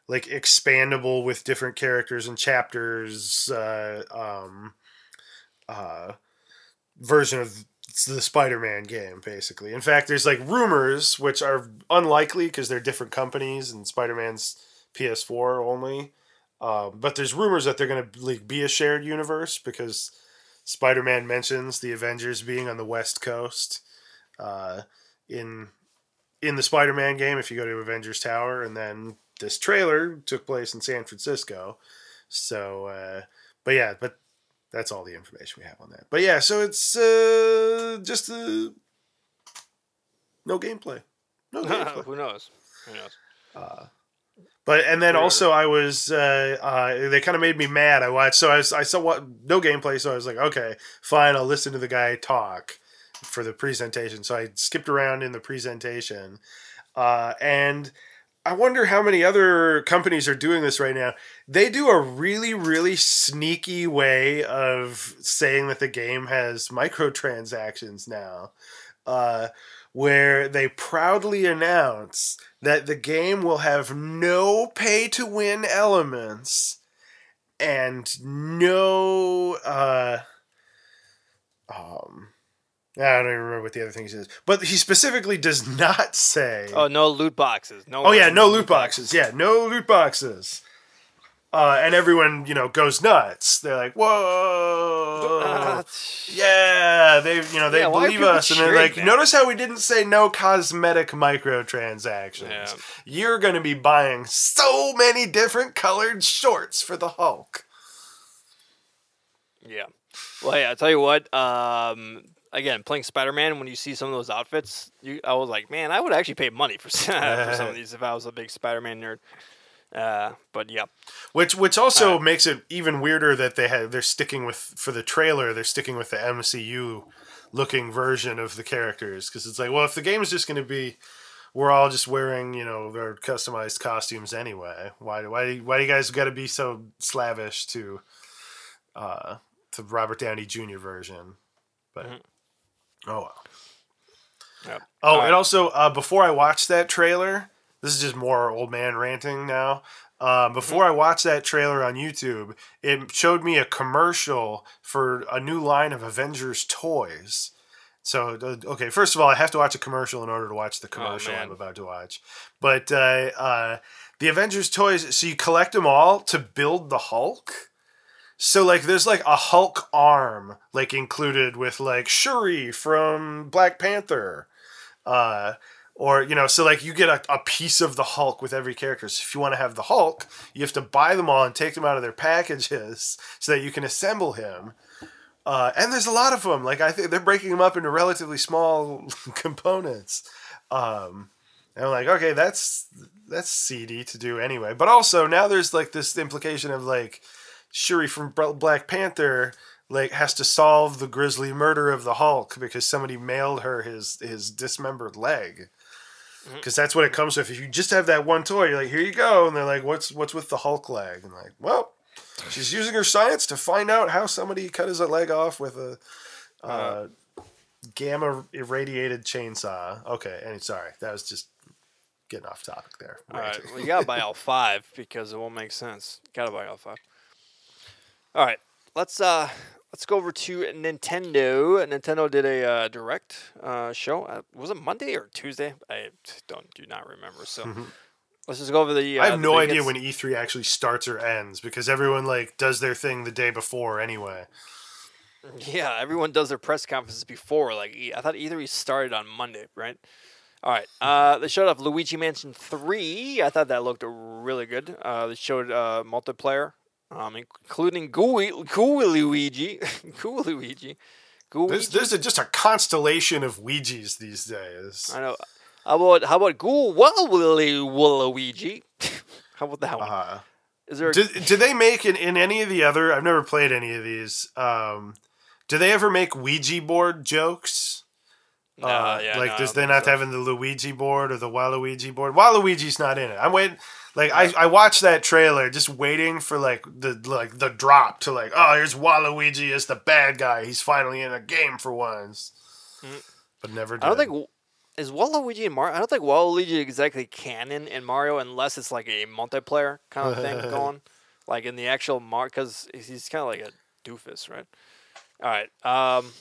like expandable with different characters and chapters uh um uh version of the Spider-Man game basically. In fact, there's like rumors which are unlikely because they're different companies and Spider-Man's PS4 only. Um, but there's rumors that they're going to like be a shared universe because Spider-Man mentions the Avengers being on the West Coast uh, in in the Spider-Man game. If you go to Avengers Tower, and then this trailer took place in San Francisco. So, uh, but yeah, but that's all the information we have on that. But yeah, so it's uh, just uh, no gameplay, no [LAUGHS] gameplay. Who knows? Who knows? Uh, but and then also I was uh, uh, they kind of made me mad. I watched so I, was, I saw what no gameplay, so I was like, okay, fine, I'll listen to the guy talk for the presentation. So I skipped around in the presentation, uh, and I wonder how many other companies are doing this right now. They do a really really sneaky way of saying that the game has microtransactions now. Where they proudly announce that the game will have no pay to win elements and no uh um I don't even remember what the other thing he says. But he specifically does not say Oh, no loot boxes. No. Oh yeah, no loot boxes. Yeah, no loot boxes. Uh, and everyone, you know, goes nuts. They're like, "Whoa, Uh, yeah!" They, you know, they Yeah, believe us, and they're like, that? "Notice how we didn't say no cosmetic microtransactions. Yeah. You're going to be buying so many different colored shorts for the Hulk." Yeah. Well, yeah. I tell you what. Um, again, playing Spider Man, when you see some of those outfits, you, I was like, man, I would actually pay money for, [LAUGHS] for some of [LAUGHS] these if I was a big Spider Man nerd. Uh, but yeah, Which which also makes it even weirder that they have they're sticking with for the trailer they're sticking with the MCU looking version of the characters because it's like well if the game is just going to be we're all just wearing you know their customized costumes anyway why why why do you guys got to be so slavish to uh to Robert Downey Jr. version but Mhm. oh well Yep. oh right. and also uh, before I watched that trailer this is just more old man ranting now um, before I watched that trailer on YouTube, it showed me a commercial for a new line of Avengers toys. So, uh, okay, first of all, I have to watch a commercial in order to watch the commercial I'm about to watch. But uh, uh, the Avengers toys, so you collect them all to build the Hulk. So, like, there's like a Hulk arm, like, included with like Shuri from Black Panther. Uh, or you know so like you get a, a piece of the hulk with every character. So if you want to have the hulk you have to buy them all and take them out of their packages [LAUGHS] so that you can assemble him. Uh, and there's a lot of them like i think they're breaking them up into relatively small [LAUGHS] components. Um, and i'm like okay that's that's seedy to do anyway. But also now there's like this implication of like shuri from black panther like has to solve the grisly murder of the hulk because somebody mailed her his his dismembered leg because that's what it comes with. If you just have that one toy, you're like, here you go, and they're like, what's what's with the Hulk leg? And like, well, she's using her science to find out how somebody cut his leg off with a uh, gamma irradiated chainsaw. Okay, and sorry, that was just getting off topic there. All right, well, you gotta buy [LAUGHS] all five because it won't make sense. gotta buy all five. All right, let's uh let's go over to Nintendo. Nintendo did a uh, direct uh, show. Uh, was it Monday or Tuesday? I don't do not remember. So [LAUGHS] let's just go over the. Uh, I have the no idea when E3 actually starts or ends because everyone like does their thing the day before anyway. [LAUGHS] Yeah, everyone does their press conferences before. Like I thought E3 started on Monday, right? All right. [LAUGHS] Uh, they showed off Luigi Mansion Three. I thought that looked really good. Uh, they showed uh, multiplayer, um, including Gooey, Gooey Luigi, [LAUGHS] Gooey Luigi, Gooey. There's there's a, just a constellation of Ouija's these days. I know. How about how about Gooey Luigi? [LAUGHS] how about that one? Uh, Is there? A, Did, did they make in, in any of the other? I've never played any of these. Um, do they ever make Ouija board jokes? Nah, Uh, yeah, like, no, does they not so. having the Luigi board or the Waluigi board? Waluigi's not in it. I'm waiting. Like I, I watched that trailer, just waiting for like the like the drop to like, oh, here's Waluigi as the bad guy. He's finally in a game for once. Mm. But never. Did. I don't think is Waluigi and Mario. I don't think Waluigi exactly canon in Mario unless it's like a multiplayer kind of thing [LAUGHS] going, like in the actual Mario because he's kind of like a doofus, right? All right. Um,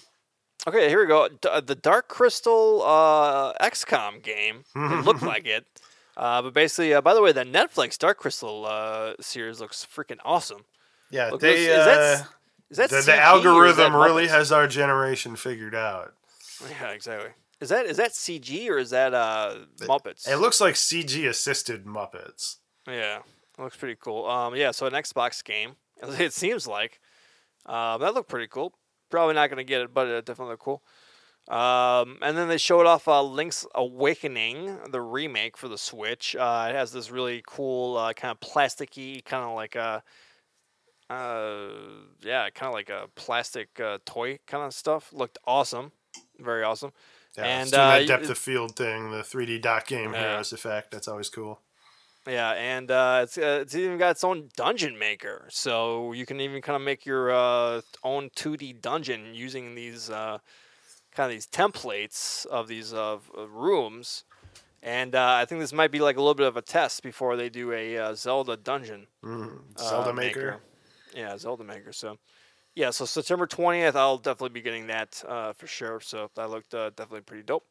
okay, here we go. D- uh, the Dark Crystal uh, XCOM game. It looked [LAUGHS] like it. Uh, but basically, uh, by the way, the Netflix Dark Crystal uh, series looks freaking awesome. Yeah, Look, they. is, is that, uh, is that the, the is that algorithm really has our generation figured out. Yeah, exactly. Is that is that CG or is that uh, Muppets? It looks like CG assisted Muppets. Yeah, it looks pretty cool. Um, yeah, so an Xbox game. [LAUGHS] It seems like um, that looked pretty cool. Probably not gonna get it, but it definitely looked cool. Um, and then they showed off uh, Link's Awakening, the remake for the Switch. Uh, it has this really cool uh, kind of plasticky, kind of like a, uh, yeah, kind of like a plastic uh, toy kind of stuff. Looked awesome, very awesome. Yeah, And, uh, that depth of field thing, the 3D dot game heroes effect. That's always cool. Yeah, and uh, it's uh, it's even got its own dungeon maker, so you can even kind of make your uh, own 2D dungeon using these uh, kind of these templates of these uh, rooms. And uh, I think this might be like a little bit of a test before they do a uh, Zelda dungeon. Mm, Zelda Maker. Yeah, Zelda Maker. So, yeah, so September 20th, I'll definitely be getting that uh, for sure. So that looked uh, definitely pretty dope.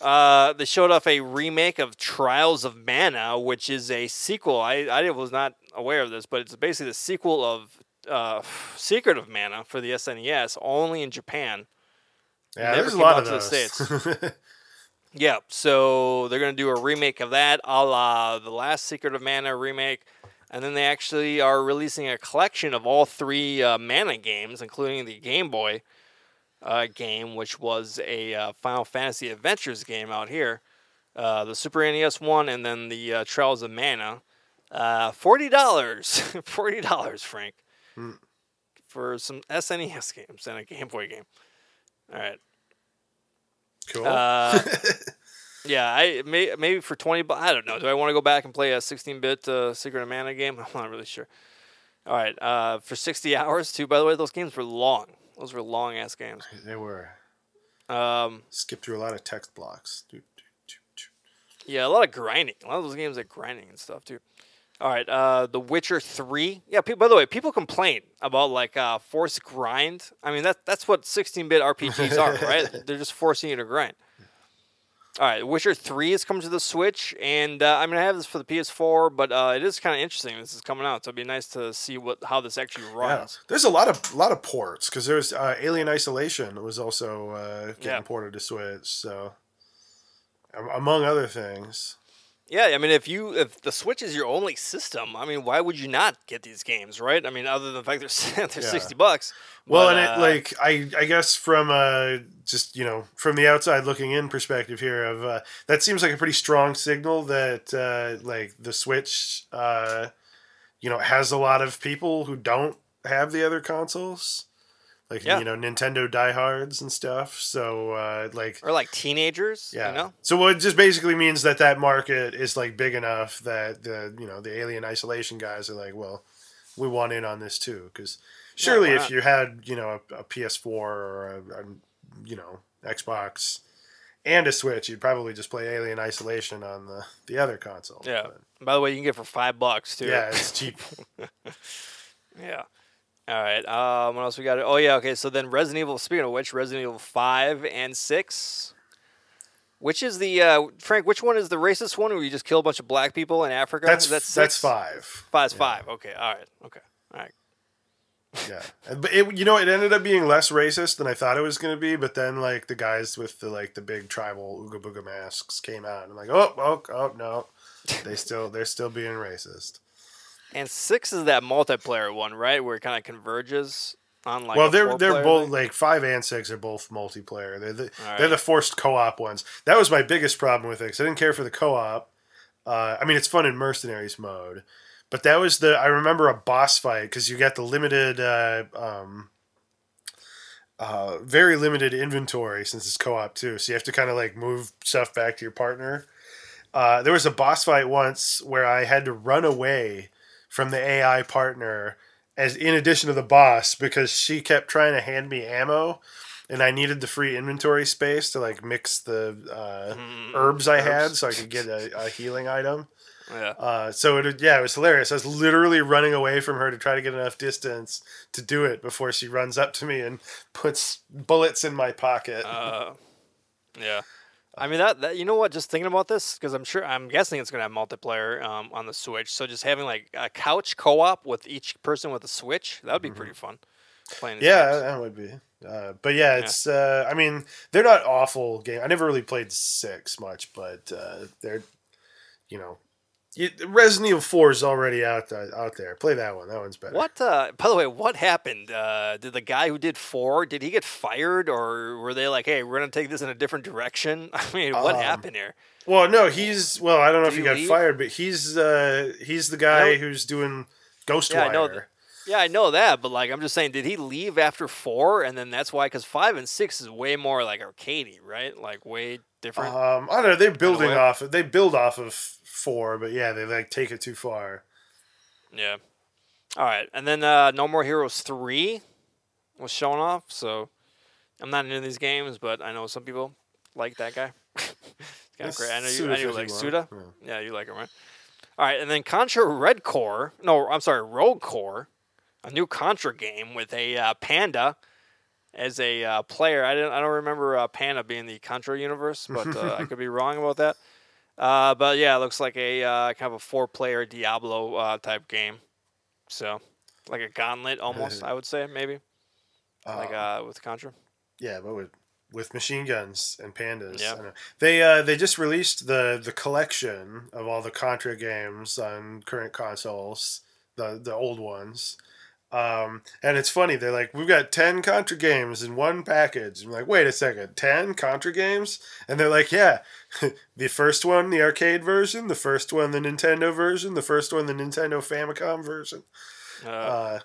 Uh, they showed off a remake of Trials of Mana, which is a sequel. I, I was not aware of this, but it's basically the sequel of uh, [SIGHS] Secret of Mana for the SNES, only in Japan. Yeah, never there's a came lot out of to the those. [LAUGHS] Yeah, so they're gonna do a remake of that, a la the last Secret of Mana remake, and then they actually are releasing a collection of all three uh, Mana games, including the Game Boy uh, game, which was a uh, Final Fantasy Adventures game out here, uh, the Super NES one, and then the uh, Trials of Mana. Uh, forty dollars, [LAUGHS] forty dollars, Frank, Hmm. for some SNES games and a Game Boy game. All right. Cool. Uh, [LAUGHS] Yeah, I may, maybe for twenty. bu- I don't know. Do I want to go back and play a sixteen-bit uh, Secret of Mana game? [LAUGHS] I'm not really sure. All right, uh, for sixty [LAUGHS] hours too. By the way, those games were long. Those were long ass games. they were. Um, Skip through a lot of text blocks. Yeah, a lot of grinding. A lot of those games are grinding and stuff too. All right, uh, The Witcher Three. Yeah, pe- by the way, people complain about like uh, forced grind. I mean, that that's what sixteen-bit RPGs are, [LAUGHS] right? They're just forcing you to grind. All right, Witcher Three is coming to the Switch, and uh, I mean, I have this for the PS4, but uh, it is kind of interesting. This is coming out, so it'd be nice to see what how this actually Yeah. runs. There's a lot of lot of ports because there's uh, Alien Isolation was also uh, getting Yeah. ported to Switch. So, among other things, Yeah, I mean, if you if the Switch is your only system, I mean, why would you not get these games, right? I mean, other than the fact they're [LAUGHS] they're Yeah. sixty bucks. well, But, and it uh, like I I guess from uh just you know from the outside looking in perspective here of uh, that seems like a pretty strong signal that uh, like the Switch uh you know has a lot of people who don't have the other consoles. Like Yeah. you know Nintendo diehards and stuff, so uh, like or like teenagers, Yeah. you know. So what it just basically means that that market is like big enough that the you know the alien isolation guys are like, well, we want in on this too because surely why if you had you know a, a PS4 or a, a you know Xbox and a Switch, you'd probably just play Alien Isolation on the the other console. Yeah. But, By the way, you can get for five bucks too. yeah, it's cheap. [LAUGHS] yeah. All right. Um, what else we got? Oh yeah. Okay. So then Resident Evil. Speaking of which, Resident Evil Five and Six. Which is the uh, Frank? Which one is the racist one where you just kill a bunch of black people in Africa? That's that's six? five. Five's Yeah. five. Okay. All right. Okay. All right. [LAUGHS] Yeah, but it, you know, it ended up being less racist than I thought it was going to be. But then, like the guys with the like the big tribal ooga booga masks came out, and I'm like, oh, oh, oh, no, they still they're still being racist. And six is that multiplayer one, right? Where it kind of converges on like. well, they're they're both thing? like five and six are both multiplayer. They're the All they're the forced co-op ones. That was my biggest problem with it because I didn't care for the co-op. Uh, I mean, it's fun in mercenaries mode, but that was the I remember a boss fight because you got the limited, uh, um, uh, very limited inventory since it's co-op too. So you have to kind of like move stuff back to your partner. Uh, there was a boss fight once where I had to run away from the AI partner as in addition to the boss because she kept trying to hand me ammo and I needed the free inventory space to like mix the uh, Mm, herbs I had so I could get a, a healing item. Yeah. Uh, so it yeah, it was hilarious. I was literally running away from her to try to get enough distance to do it before she runs up to me and puts bullets in my pocket. Uh, yeah. I mean that, that you know what? Just thinking about this because I'm sure I'm guessing it's gonna have multiplayer um, on the Switch. So just having like a couch co-op with each person with a Switch that would be pretty fun. Playing. Mm-hmm. yeah, games. that would be. Uh, but yeah, it's. Uh, I mean, they're not awful game. I never really played six much, but uh, they're, you know, you, Resident Evil Four is already out th- out there. Play that one. That one's better. What? Uh, by the way, what happened? Uh, did the guy who did four did he get fired, or were they like, "Hey, we're gonna take this in a different direction"? [LAUGHS] I mean, what Um, happened here? Well, no, he's. Well, I don't know Did if he he got leave? fired, but he's. Uh, he's the guy who's doing Ghostwire. Yeah, I know that. Yeah, I know that, but like, I'm just saying, did he leave after four, and then that's why? Because five and six is way more like arcadey, right? Like way different. Um, I don't know. They're building off. They build off of four, but yeah, they like take it too far. Yeah. All right, and then uh, No More Heroes three was shown off. So I'm not into these games, but I know some people like that guy. [LAUGHS] kind of great. I know you. I know you like Suda. Yeah. Yeah, you like him, right? All right, and then Contra Red Core. No, I'm sorry, Rogue Corps, a new Contra game with a uh, panda as a uh, player. I didn't. I don't remember uh, Panda being the Contra universe, but uh, I [LAUGHS] could be wrong about that. Uh, but yeah, it looks like a uh, kind of a four-player Diablo uh, type game. So, like a gauntlet almost, [LAUGHS] I would say maybe, like Um, uh, with Contra. Yeah, but with with machine guns and pandas. Yeah. They uh, they just released the the collection of all the Contra games on current consoles, the the old ones. Um, and it's funny, they're like, we've got 10 Contra games in one package. I'm like, wait a second, 10 Contra games? And they're like, yeah, [LAUGHS] the first one, the arcade version, the first one, the Nintendo version, the first one, the Nintendo Famicom version. Uh, Uh,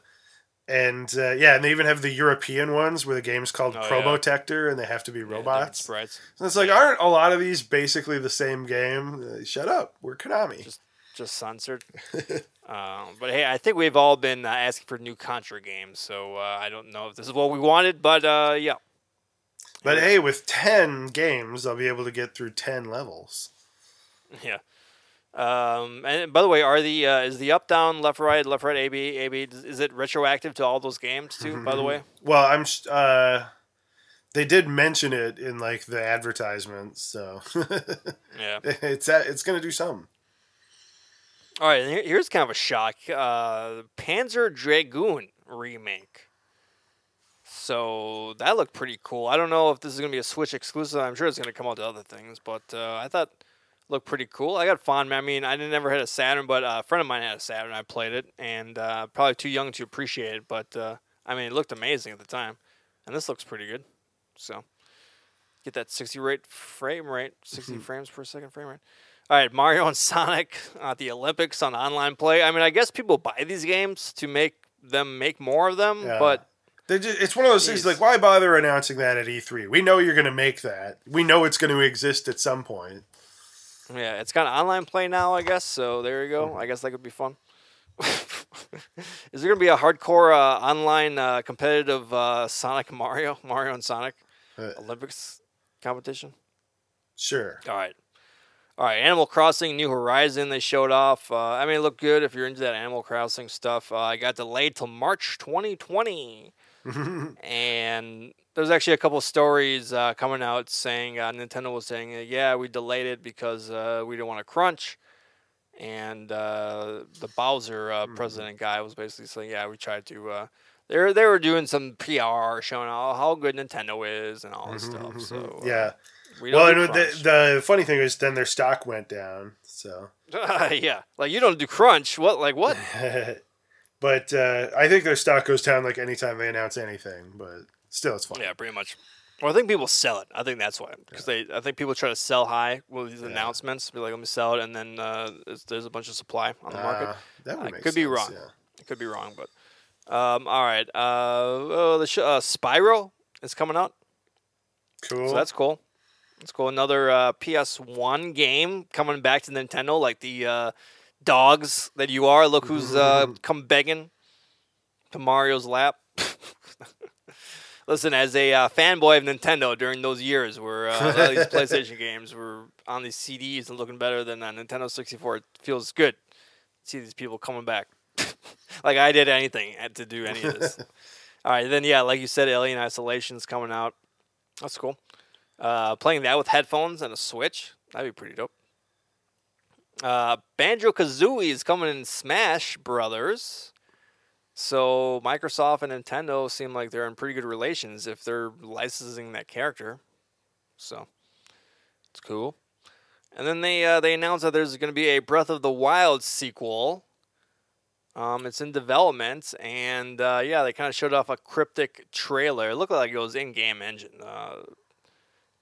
and uh, yeah, and they even have the European ones where the game's called Oh, yeah. And they have to be robots. sprites. and it's like, aren't a lot of these basically the same game? Uh, shut up, we're Konami. Just just censored. [LAUGHS] um, but hey, I think we've all been uh, asking for new Contra games, so uh, I don't know if this is what we wanted, but uh, yeah. but hey, with 10 games, I'll be able to get through 10 levels. [LAUGHS] Yeah. Um, and by the way, are the uh, is the up down left right left right A B A B is it retroactive to all those games too? By the way, [LAUGHS] Well, I'm. s- Uh, they did mention it in like the advertisements, so [LAUGHS] yeah. it's it's gonna do something. All right, here's kind of a shock. Uh, Panzer Dragoon remake. So that looked pretty cool. I don't know if this is gonna be a Switch exclusive. I'm sure it's gonna come out to other things, but uh, I thought it looked pretty cool. I got fond. I mean, I didn't ever had a Saturn, but uh, a friend of mine had a Saturn. I played it, and uh, probably too young to appreciate it. But uh, I mean, it looked amazing at the time, and this looks pretty good. So get that 60 rate frame rate, 60 frames per second frame rate. All right, Mario and Sonic at the Olympics on online play. I mean, I guess people buy these games to make them make more of them, Yeah. but just, it's one of those things like why bother announcing that at E3? We know you're gonna make that. We know it's going to exist at some point. yeah, it's got online play now, I guess. So there you go. I guess that could be fun. [LAUGHS] Is there gonna be a hardcore uh, online uh, competitive uh, Sonic Mario, Mario and Sonic Uh, Olympics competition? Sure. All right. All right, Animal Crossing New Horizon they showed off. Uh, I mean, it looked good if you're into that Animal Crossing stuff. Uh, I got delayed till March 2020, [LAUGHS] and there's actually a couple stories uh, coming out saying uh, Nintendo was saying, uh, yeah, we delayed it because uh, we didn't want to crunch, and uh, the Bowser uh, president guy was basically saying, yeah, we tried to. Uh, they were, they were doing some PR showing how, how good Nintendo is and all this stuff. So uh, yeah. We Well, I know the, the funny thing is then their stock went down. So, [LAUGHS] yeah, like you don't do crunch. What? Like what? [LAUGHS] but uh, I think their stock goes down like anytime they announce anything. But still, it's fun. yeah, pretty much. Well, I think people sell it. I think that's why, because they. I think people try to sell high with these announcements. Be like, let me sell it, and then uh, there's, there's a bunch of supply on the market. Uh, that would make could be wrong. Yeah. I could be wrong, but um, all right. Uh, oh, the sh- uh, Spyro is coming out, Cool. so that's cool. That's go Another uh, PS1 game coming back to Nintendo, like the uh, dogs that you are. Look who's uh, come begging to Mario's lap. [LAUGHS] Listen, as a uh, fanboy of Nintendo during those years where uh, a these [LAUGHS] PlayStation games were on these CDs and looking better than uh, Nintendo 64, it feels good to see these people coming back. [LAUGHS] like I did anything had to do any of this. All right, then yeah, like you said, Alien Isolation's coming out. That's cool. Uh, playing that with headphones and a Switch, that'd be pretty dope. Uh, Banjo Kazooie is coming in Smash Brothers. So Microsoft and Nintendo seem like they're in pretty good relations if they're licensing that character. So it's cool. And then they uh, they announced that there's going to be a Breath of the Wild sequel. Um, it's in development, and uh, yeah, they kind of showed off a cryptic trailer. It looked like it was in-game engine, uh,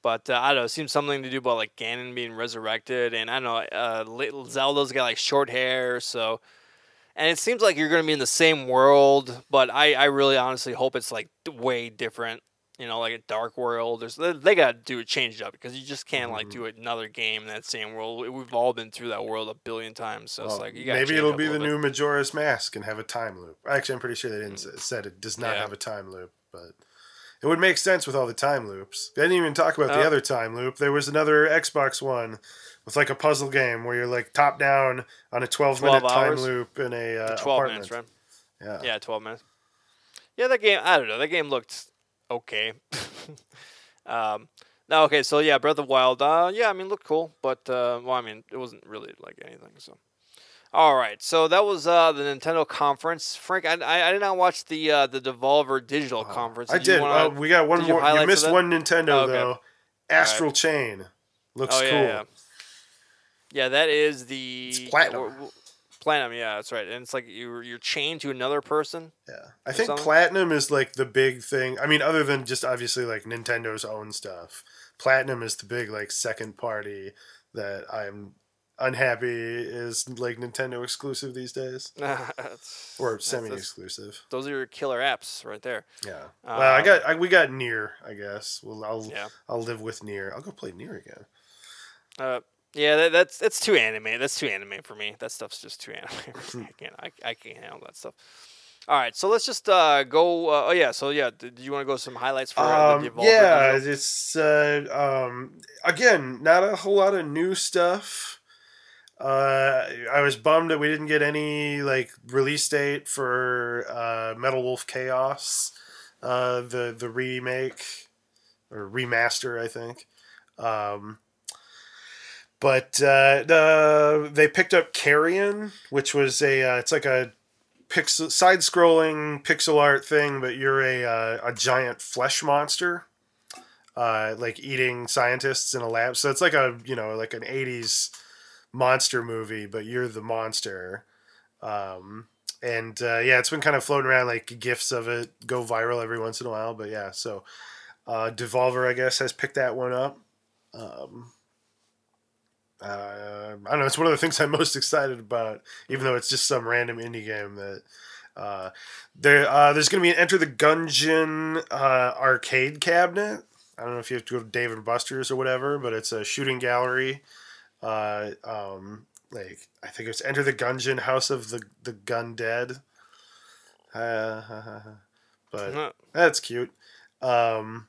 but uh, I don't know. It seems something to do about like Ganon being resurrected, and I don't know. Uh, Zelda's got like short hair, so and it seems like you're going to be in the same world, but I, I really honestly hope it's like way different. You know, like a dark world. There's they, they got to do it, change it up because you just can't like do another game in that same world. We- We've all been through that world a billion times, so it's like you maybe it'll be the bit. new Majora's Mask and have a time loop. Actually, I'm pretty sure they didn't s said it does not Yeah. have a time loop, but it would make sense with all the time loops. They didn't even talk about the Oh. other time loop. There was another Xbox one with like a puzzle game where you're like top down on a 12 minute 12 time hours? loop in a uh, 12 apartment. minutes, right? Yeah. Yeah, 12 minutes. Yeah, that game, I don't know. That game looked okay. [LAUGHS] um, no, okay, so yeah, Breath of the Wild. Uh, yeah, I mean, looked cool, but, uh, well, I mean, it wasn't really like anything, so. All right, so that was uh, the Nintendo conference. Frank, I, I, I did not watch the uh, the Devolver Digital conference. I did. wanna- Uh, we got one did you more. You missed one Nintendo Oh, okay. though. Astral Chain looks oh, yeah, cool. yeah. Yeah, that is the It's platinum. w- Platinum, yeah, that's right. And it's like you're you're chained to another person. Yeah, I think something? platinum is like the big thing. I mean, other than just obviously like Nintendo's own stuff, platinum is the big like second party that I'm unhappy is like Nintendo exclusive these days [LAUGHS] or semi-exclusive. Those are your killer apps right there. Yeah. well, I Um, got I, we got NieR. I guess. Well, I'll Yeah. I'll live with NieR. I'll go play NieR again. Uh, yeah, that, that's that's too anime. That's too anime for me. That stuff's just too [LAUGHS] anime. I can't. I, I can't handle that stuff. All right, so let's just uh, go. Uh, oh yeah, so yeah, did you want to go some highlights for uh, Um, yeah, Digital? it's uh, um, again not a whole lot of new stuff. Uh, I was bummed that we didn't get any like release date for uh, Metal Wolf Chaos, uh, the the remake or remaster, I think. Um, but uh, the, they picked up Carrion, which was a uh, it's like a pixel side scrolling pixel art thing, but you're a uh, a giant flesh monster, uh, like eating scientists in a lab. So it's like a you know like an '80s monster movie, but you're the monster. Um, and uh, yeah, it's been kind of floating around like gifs of it go viral every once in a while. But yeah, so uh, Devolver I guess has picked that one up. Um, uh, I don't know. It's one of the things I'm most excited about, even though it's just some random indie game that. Uh, there, uh, there's going to be an Enter the Gungeon uh, arcade cabinet. I don't know if you have to go to Dave and Buster's or whatever, but it's a shooting gallery. Uh, um, like I think it's Enter the Gungeon House of the the Gun Dead. Uh, but that's cute. Um,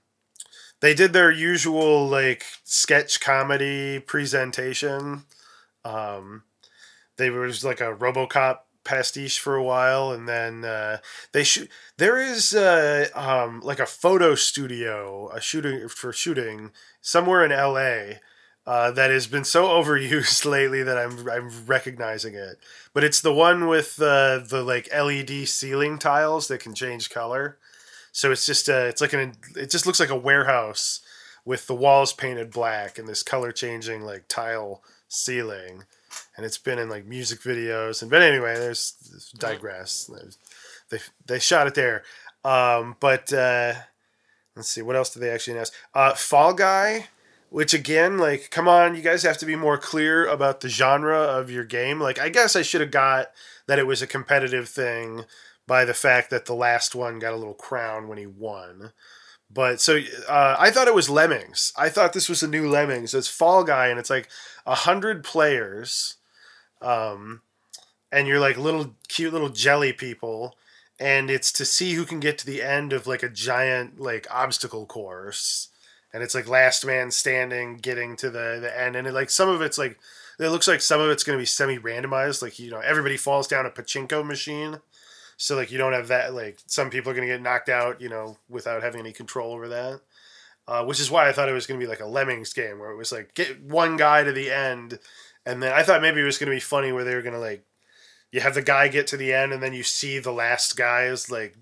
they did their usual like sketch comedy presentation. Um, they was like a RoboCop pastiche for a while, and then uh, they shoot. There is uh, um, like a photo studio, a shooting for shooting somewhere in L.A. Uh, that has been so [LAUGHS] overused lately that I'm I'm recognizing it. But it's the one with uh, the like LED ceiling tiles that can change color. So it's just uh, it's like an it just looks like a warehouse with the walls painted black and this color changing like tile ceiling, and it's been in like music videos and but anyway, there's, there's digress. There's, they they shot it there, um, but uh, let's see what else did they actually announce? Uh, Fall Guy. Which again, like, come on, you guys have to be more clear about the genre of your game. Like, I guess I should have got that it was a competitive thing by the fact that the last one got a little crown when he won. But so uh, I thought it was Lemmings. I thought this was a new Lemmings. It's Fall Guy, and it's like a hundred players, um, and you're like little cute little jelly people, and it's to see who can get to the end of like a giant like obstacle course, and it's like last man standing getting to the the end, and it, like some of it's like it looks like some of it's going to be semi randomized, like you know everybody falls down a pachinko machine. So like you don't have that like some people are gonna get knocked out, you know, without having any control over that. Uh, which is why I thought it was gonna be like a lemmings game where it was like get one guy to the end, and then I thought maybe it was gonna be funny where they were gonna like you have the guy get to the end and then you see the last guy's like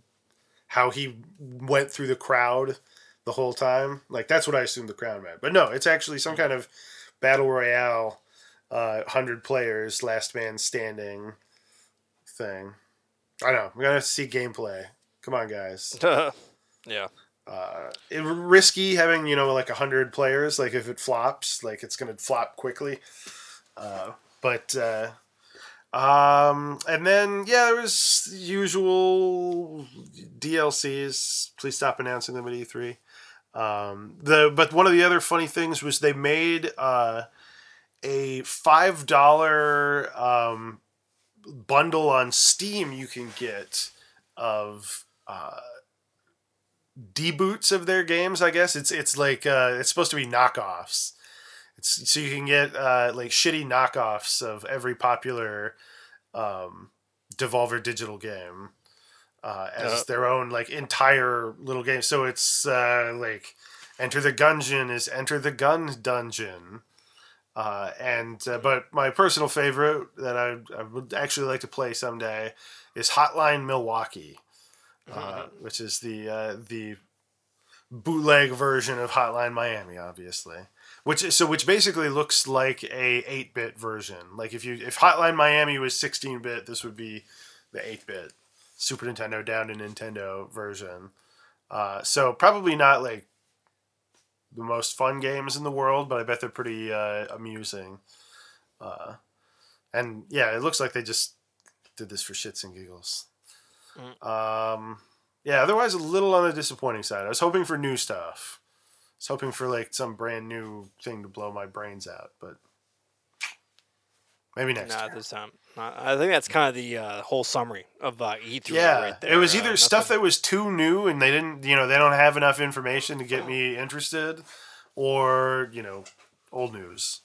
how he went through the crowd the whole time. Like that's what I assumed the crown meant. But no, it's actually some kind of battle royale, uh, hundred players, last man standing thing. I know. We're gonna see gameplay. Come on, guys. [LAUGHS] yeah. Uh, it, risky having you know like a hundred players. Like if it flops, like it's gonna flop quickly. Uh, but uh, um, and then yeah, there was usual DLCs. Please stop announcing them at E3. Um, the but one of the other funny things was they made uh, a five dollar um, bundle on Steam you can get of uh, deboots of their games. I guess it's it's like uh, it's supposed to be knockoffs. It's so you can get uh, like shitty knockoffs of every popular um, Devolver Digital game uh, as Uh. their own like entire little game. So it's uh, like Enter the Gungeon is Enter the Gun Dungeon. Uh, and uh, but my personal favorite that I, I would actually like to play someday is Hotline Milwaukee, uh, which is the uh, the bootleg version of Hotline Miami, obviously. which so which basically looks like a 8-bit version. Like if you if Hotline Miami was 16-bit, this would be the 8-bit Super Nintendo down to Nintendo version. Uh, so probably not like the most fun games in the world, but I bet they're pretty uh, amusing. Uh, and yeah, it looks like they just did this for shits and giggles. Um, yeah, otherwise a little on the disappointing side. I was hoping for new stuff. I was hoping for like some brand new thing to blow my brains out, but maybe next Not year. this time. Uh, I think that's kind of the uh, whole summary of uh, E3 Yeah, right there. it was Uh, either stuff that was too new and they didn't, you know, they don't have enough information to get me interested, or you know, old news.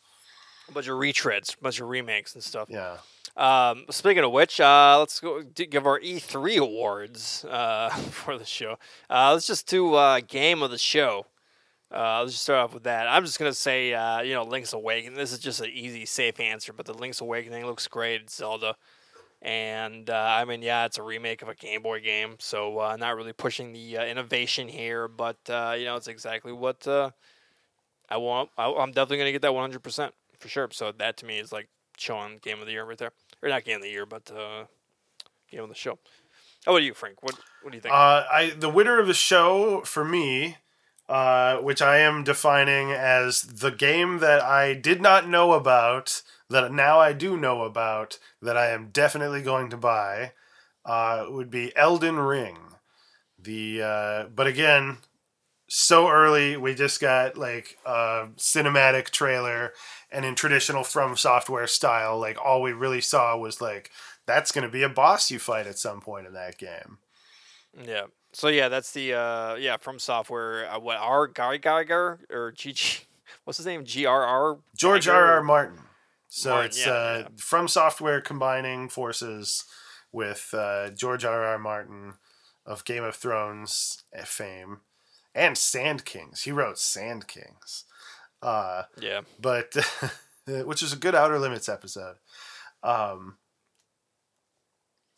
a bunch of retreads, a bunch of remakes and stuff. Yeah. Um, speaking of which, uh, let's go give our E3 awards uh, [LAUGHS] for the show. Uh, let's just do uh, game of the show. Uh, let's just start off with that. I'm just gonna say, uh, you know, Link's Awakening. This is just an easy, safe answer, but the Link's Awakening looks great. Zelda, and uh, I mean, yeah, it's a remake of a Game Boy game, so uh, not really pushing the uh, innovation here, but uh, you know, it's exactly what uh, I want. I, I'm definitely gonna get that 100 percent for sure. So that to me is like showing Game of the Year right there, or not Game of the Year, but Game of the Show. How about you, Frank? What What do you think? I the winner of the show for me, uh, which I am defining as the game that I did not know about that now I do know about that I am definitely going to buy, uh, would be Elden Ring. The uh, but again, so early we just got like a cinematic trailer, and in traditional From Software style, like all we really saw was like that's going to be a boss you fight at some point in that game. Yeah. So yeah, that's the uh yeah from software. Uh, what R Guy Geiger or G G [LAUGHS] What's his name? GRR. George R. R. Martin. So Martin, it's yeah, uh, yeah. from software combining forces with uh, George R. R. Martin of Game of Thrones fame and Sand Kings. He wrote Sand Kings, uh, Yeah. but [LAUGHS] which is a good Outer Limits episode. Um,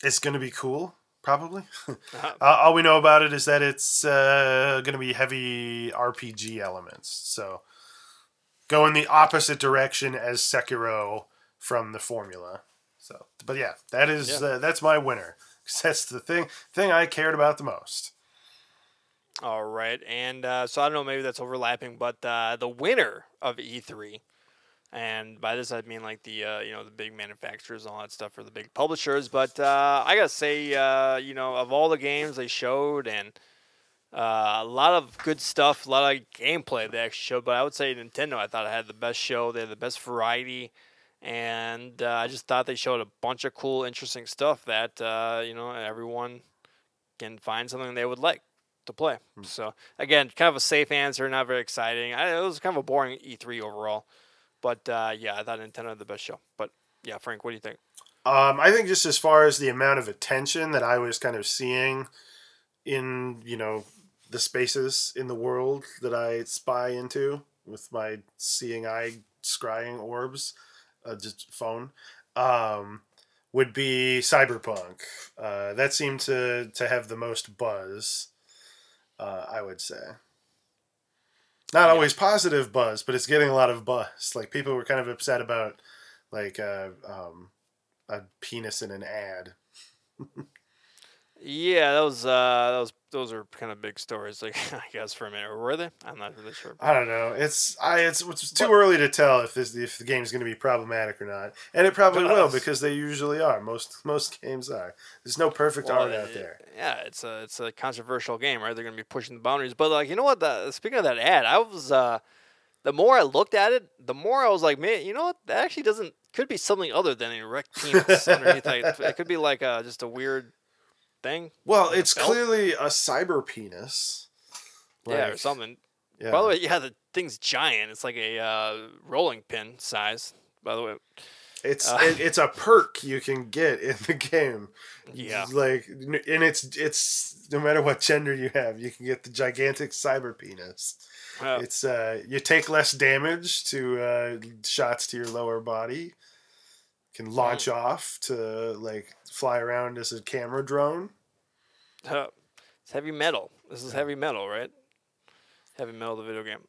it's going to be cool, probably. Uh-huh. [LAUGHS] Uh, all we know about it is that it's uh, going to be heavy RPG elements. So go in the opposite direction as Sekiro from the formula. So, but yeah, that is Yeah. Uh, that's my winner. [LAUGHS] 'Cause That's the thing thing I cared about the most. All right, and uh, so I don't know, maybe that's overlapping, but uh, the winner of E3, and by this I mean like the uh, you know the big manufacturers and all that stuff for the big publishers. But uh, I gotta say, uh, you know, of all the games they showed, and uh, a lot of good stuff, a lot of gameplay they actually showed. But I would say Nintendo, I thought I had the best show. They had the best variety. And uh, I just thought they showed a bunch of cool, interesting stuff that uh, you know everyone can find something they would like to play. So again, kind of a safe answer, not very exciting. I, it was kind of a boring E3 overall, but uh, yeah, I thought Nintendo the best show. But yeah, Frank, what do you think? Um, I think just as far as the amount of attention that I was kind of seeing in you know the spaces in the world that I spy into with my seeing eye scrying orbs, uh, just phone, um, would be Cyberpunk. Uh, that seemed to to have the most buzz. Uh, I would say. Not Yeah. always positive buzz, but it's getting a lot of buzz. Like people were kind of upset about, like, uh, um, a penis in an ad. [LAUGHS] Yeah, that was uh, that was those are kind of big stories, like [LAUGHS] I guess for a minute. Or were they? I'm not really sure. I don't know. It's I it's, it's too early to tell if this if the game's going to be problematic or not, and it probably will because they usually are. Most most games are. There's no perfect Well, art out there. Yeah, it's a it's a controversial game, right? They're gonna be pushing the boundaries. But like, you know what? The, speaking of that ad, I was uh, the more I looked at it, the more I was like, man, you know what? That actually doesn't could be something other than erect penis underneath. Like, it could be like a, just a weird thing. Well, Like it's clearly a cyber penis. yeah, or something. Yeah. By the way, yeah, the thing's giant. It's like a uh, rolling pin size. By the way, It's Uh, it, it's a perk you can get in the game. Yeah. Like and it's it's no matter what gender you have, you can get the gigantic cyber penis. uh, It's uh you take less damage to uh shots to your lower body. Can launch off to like fly around as a camera drone. Uh, it's heavy metal. This is heavy metal, right? Heavy metal, the video game.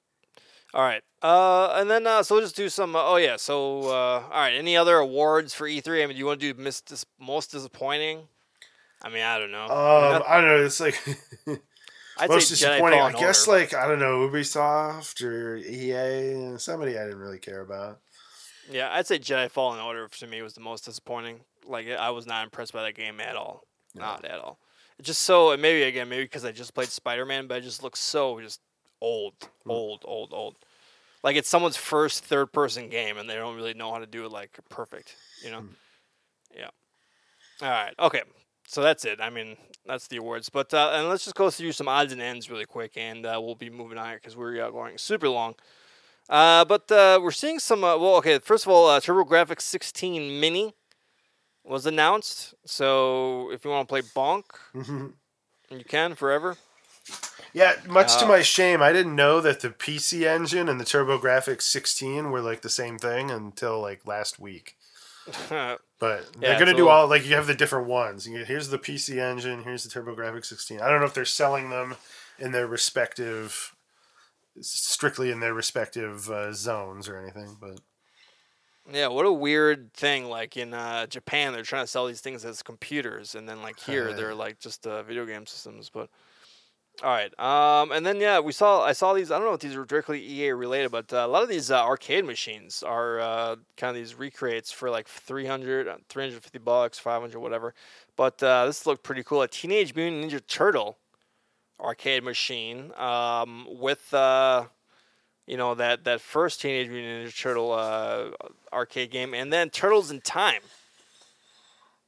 All right. Uh, and then uh, so we'll just do some. Uh, oh yeah. So uh, all right. Any other awards for E3? I mean, do you want to do mis- dis- most disappointing? I mean, I don't know. I mean, Um, I don't know. It's like [LAUGHS] I'd [LAUGHS] most disappointing. I guess Order. like I don't know Ubisoft or EA. Or somebody I didn't really care about. Yeah, I'd say Jedi Fallen Order to me was the most disappointing. Like I was not impressed by that game at all. Not at all. It just so and maybe again maybe because I just played Spider Man, but it just looks so just old, old, old, old. Like it's someone's first third person game and they don't really know how to do it like perfect. You know. Yeah. All right. Okay. So that's it. I mean, that's the awards. But uh, and let's just go through some odds and ends really quick, and uh, we'll be moving on because we're uh, going super long. Uh, but uh, we're seeing some. Uh, well, okay. First of all, uh, TurboGrafx 16 Mini was announced. So if you want to play Bonk, you can forever. Yeah, much to Uh, my shame, I didn't know that the PC engine and the TurboGrafx 16 were like the same thing until like last week. [LAUGHS] But Yeah, they're gonna it's do all like you have the different ones. You get, here's the PC engine, here's the TurboGrafx 16. I don't know if they're selling them in their respective, strictly in their respective uh, zones or anything. But Yeah, what a weird thing. Like in uh, Japan, they're trying to sell these things as computers, and then like here, they're like just uh, video game systems. But all right, um, and then yeah, we saw I saw these. I don't know if these are directly EA related, but uh, a lot of these uh, arcade machines are uh, kind of these recreates for like 300, uh, 350 bucks, 500, whatever. But uh, this looked pretty cool. A Teenage Mutant Ninja Turtle arcade machine um, with uh, you know that that first Teenage Mutant Ninja Turtle uh, arcade game, and then Turtles in Time,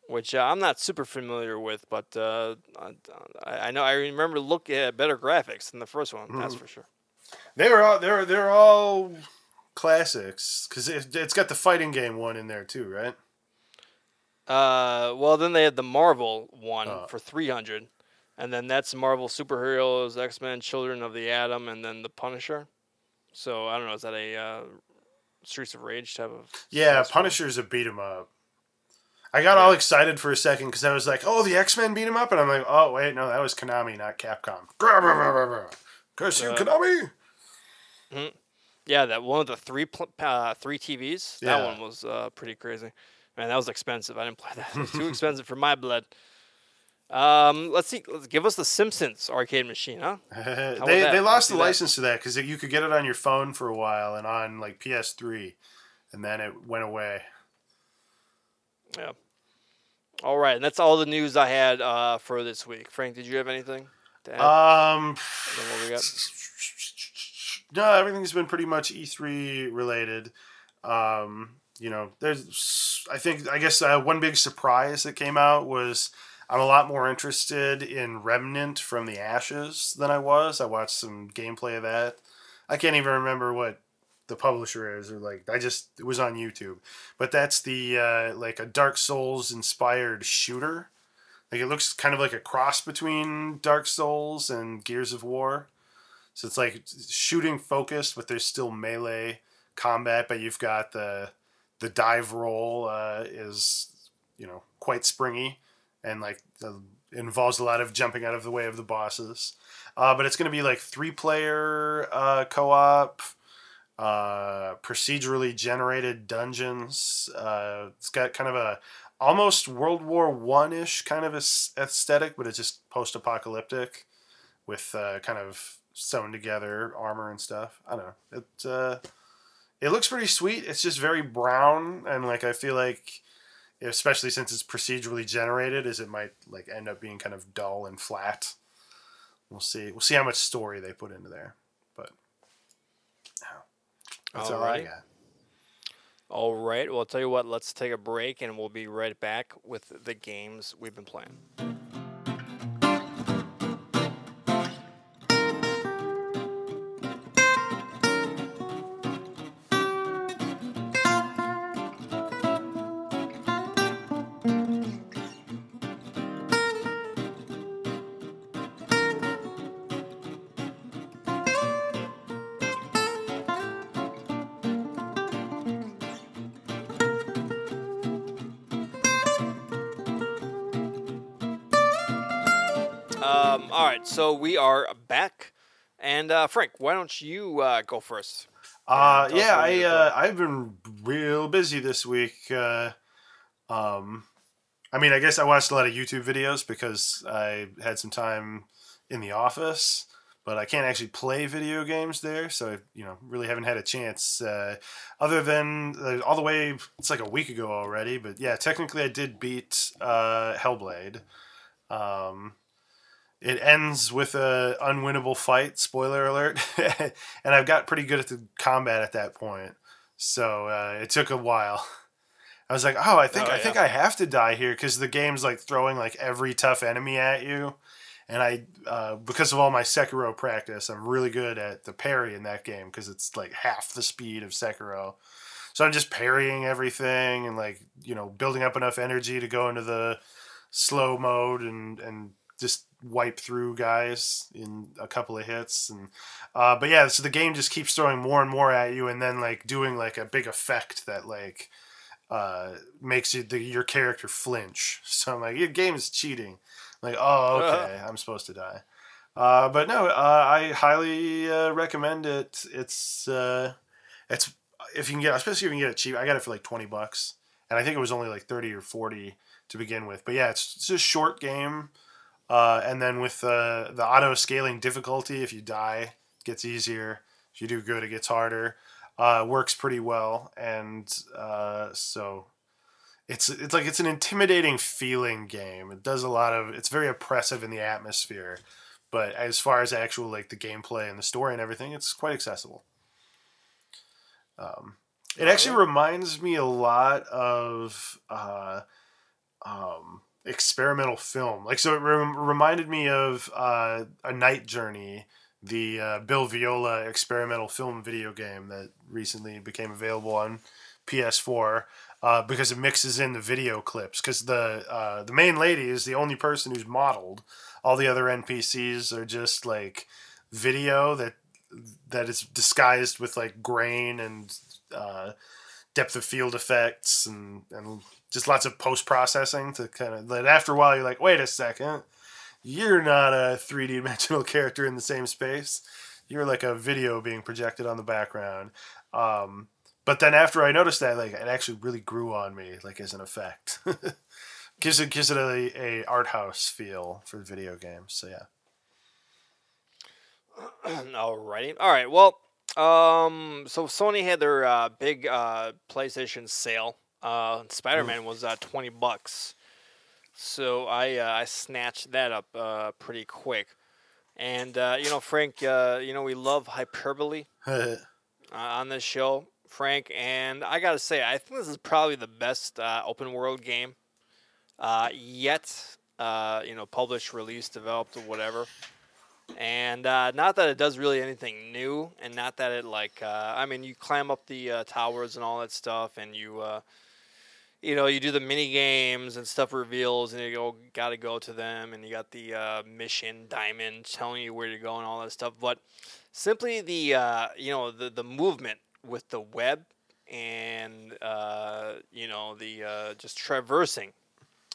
which uh, I'm not super familiar with, but uh, I, I know I remember looking at better graphics than the first one. That's for sure. they were all they're they're all classics because it, it's got the fighting game one in there too, right? Uh, well, then they had the Marvel one Uh. for 300, and then that's Marvel superheroes, X Men, Children of the Atom, and then the Punisher. So I don't know. Is that a uh, Streets of Rage type of? Yeah, Punisher's a beat 'em up. I got all excited for a second because I was like, "Oh, the X Men beat him up," and I'm like, "Oh, wait, no, that was Konami, not Capcom." [LAUGHS] Curse you, Uh, Konami! Yeah, that one of the three pl- uh, three TVs. That one was uh, pretty crazy. Man, that was expensive. I didn't play that. It was too [LAUGHS] expensive for my blood. Um, let's see. Let's give us the Simpsons arcade machine, huh? [LAUGHS] they they lost the that. license to that because you could get it on your phone for a while and on like PS3, and then it went away. Yeah. All right, and that's all the news I had uh, for this week. Frank, did you have anything to add? Um, Then what we got? no, everything's been pretty much E3 related. Um, you know, there's, I think, I guess uh, one big surprise that came out was I'm a lot more interested in Remnant from the Ashes than I was. I watched some gameplay of that. I can't even remember what the publisher is or like I just it was on YouTube. But that's the uh, like a Dark Souls inspired shooter. Like it looks kind of like a cross between Dark Souls and Gears of War. So it's like shooting focused, but there's still melee combat. But you've got the the dive roll uh, is you know quite springy and like uh, involves a lot of jumping out of the way of the bosses. Uh, but it's going to be like three player uh, co op, uh, procedurally generated dungeons. Uh, it's got kind of a almost World War One ish kind of aes- aesthetic, but it's just post apocalyptic with uh, kind of sewn together armor and stuff. I don't know. It uh, it looks pretty sweet. It's just very brown and like I feel like especially since it's procedurally generated is it might like end up being kind of dull and flat. We'll see. We'll see how much story they put into there. But yeah. that's all, I Alright. got. All right. Well, I'll tell you what. Let's take a break, and we'll be right back with the games we've been playing. We are back, and uh, Frank, why don't you uh, go first? Uh, yeah, I uh, I've been real busy this week. Uh, um, I mean, I guess I watched a lot of YouTube videos because I had some time in the office, but I can't actually play video games there, so I, you know, really haven't had a chance. Uh, other than uh, all the way, it's like a week ago already, but yeah, technically I did beat uh, Hellblade. Um, it ends with a unwinnable fight. Spoiler alert! [LAUGHS] and I've got pretty good at the combat at that point, so uh, it took a while. I was like, oh, I think Oh, I yeah. think I have to die here because the game's like throwing like every tough enemy at you, and I uh, because of all my Sekiro practice, I'm really good at the parry in that game because it's like half the speed of Sekiro. So I'm just parrying everything and like you know building up enough energy to go into the slow mode and and just wipe through guys in a couple of hits and uh, but yeah so the game just keeps throwing more and more at you and then like doing like a big effect that like uh, makes you the, your character flinch. [LAUGHS] So i'm like your game is cheating. I'm like oh [LAUGHS] okay i'm supposed to die. Uh, but no uh, i highly uh, recommend it. It's uh, it's if you can get especially if you can get it cheap i got it for like 20 bucks and i think it was only like 30 or 40 to begin with. But yeah it's, it's a short game uh, and then with uh, the auto scaling difficulty, if you die, it gets easier. If you do good, it gets harder. Uh, works pretty well, and uh, so it's it's like it's an intimidating feeling game. It does a lot of it's very oppressive in the atmosphere, but as far as actual like the gameplay and the story and everything, it's quite accessible. Um, it actually reminds me a lot of. Uh, um, experimental film. Like so, it rem- reminded me of uh, a Night Journey, the uh, Bill Viola experimental film video game that recently became available on PS4. Uh, because it mixes in the video clips. Because the uh, the main lady is the only person who's modeled. All the other NPCs are just like video that that is disguised with like grain and uh, depth of field effects and and just lots of post processing to kind of that after a while you're like wait a second you're not a 3d dimensional [LAUGHS] character in the same space you're like a video being projected on the background um, but then after i noticed that like it actually really grew on me like as an effect [LAUGHS] gives it gives it a, a art house feel for the video games so yeah [CLEARS THROAT] Alrighty. All right. Well, um, so Sony had their uh, big uh, PlayStation sale. Uh, Spider Man was uh, twenty bucks, so I uh, I snatched that up uh, pretty quick. And uh, you know, Frank, uh, you know we love hyperbole [LAUGHS] uh, on this show, Frank. And I gotta say, I think this is probably the best uh, open world game uh, yet. Uh, you know, published, released, developed, or whatever and uh, not that it does really anything new, and not that it like uh, I mean you climb up the uh, towers and all that stuff, and you uh, you know you do the mini games and stuff reveals, and you go got to go to them, and you got the uh, mission diamond telling you where to go and all that stuff. But simply the uh, you know the the movement with the web and uh, you know the uh, just traversing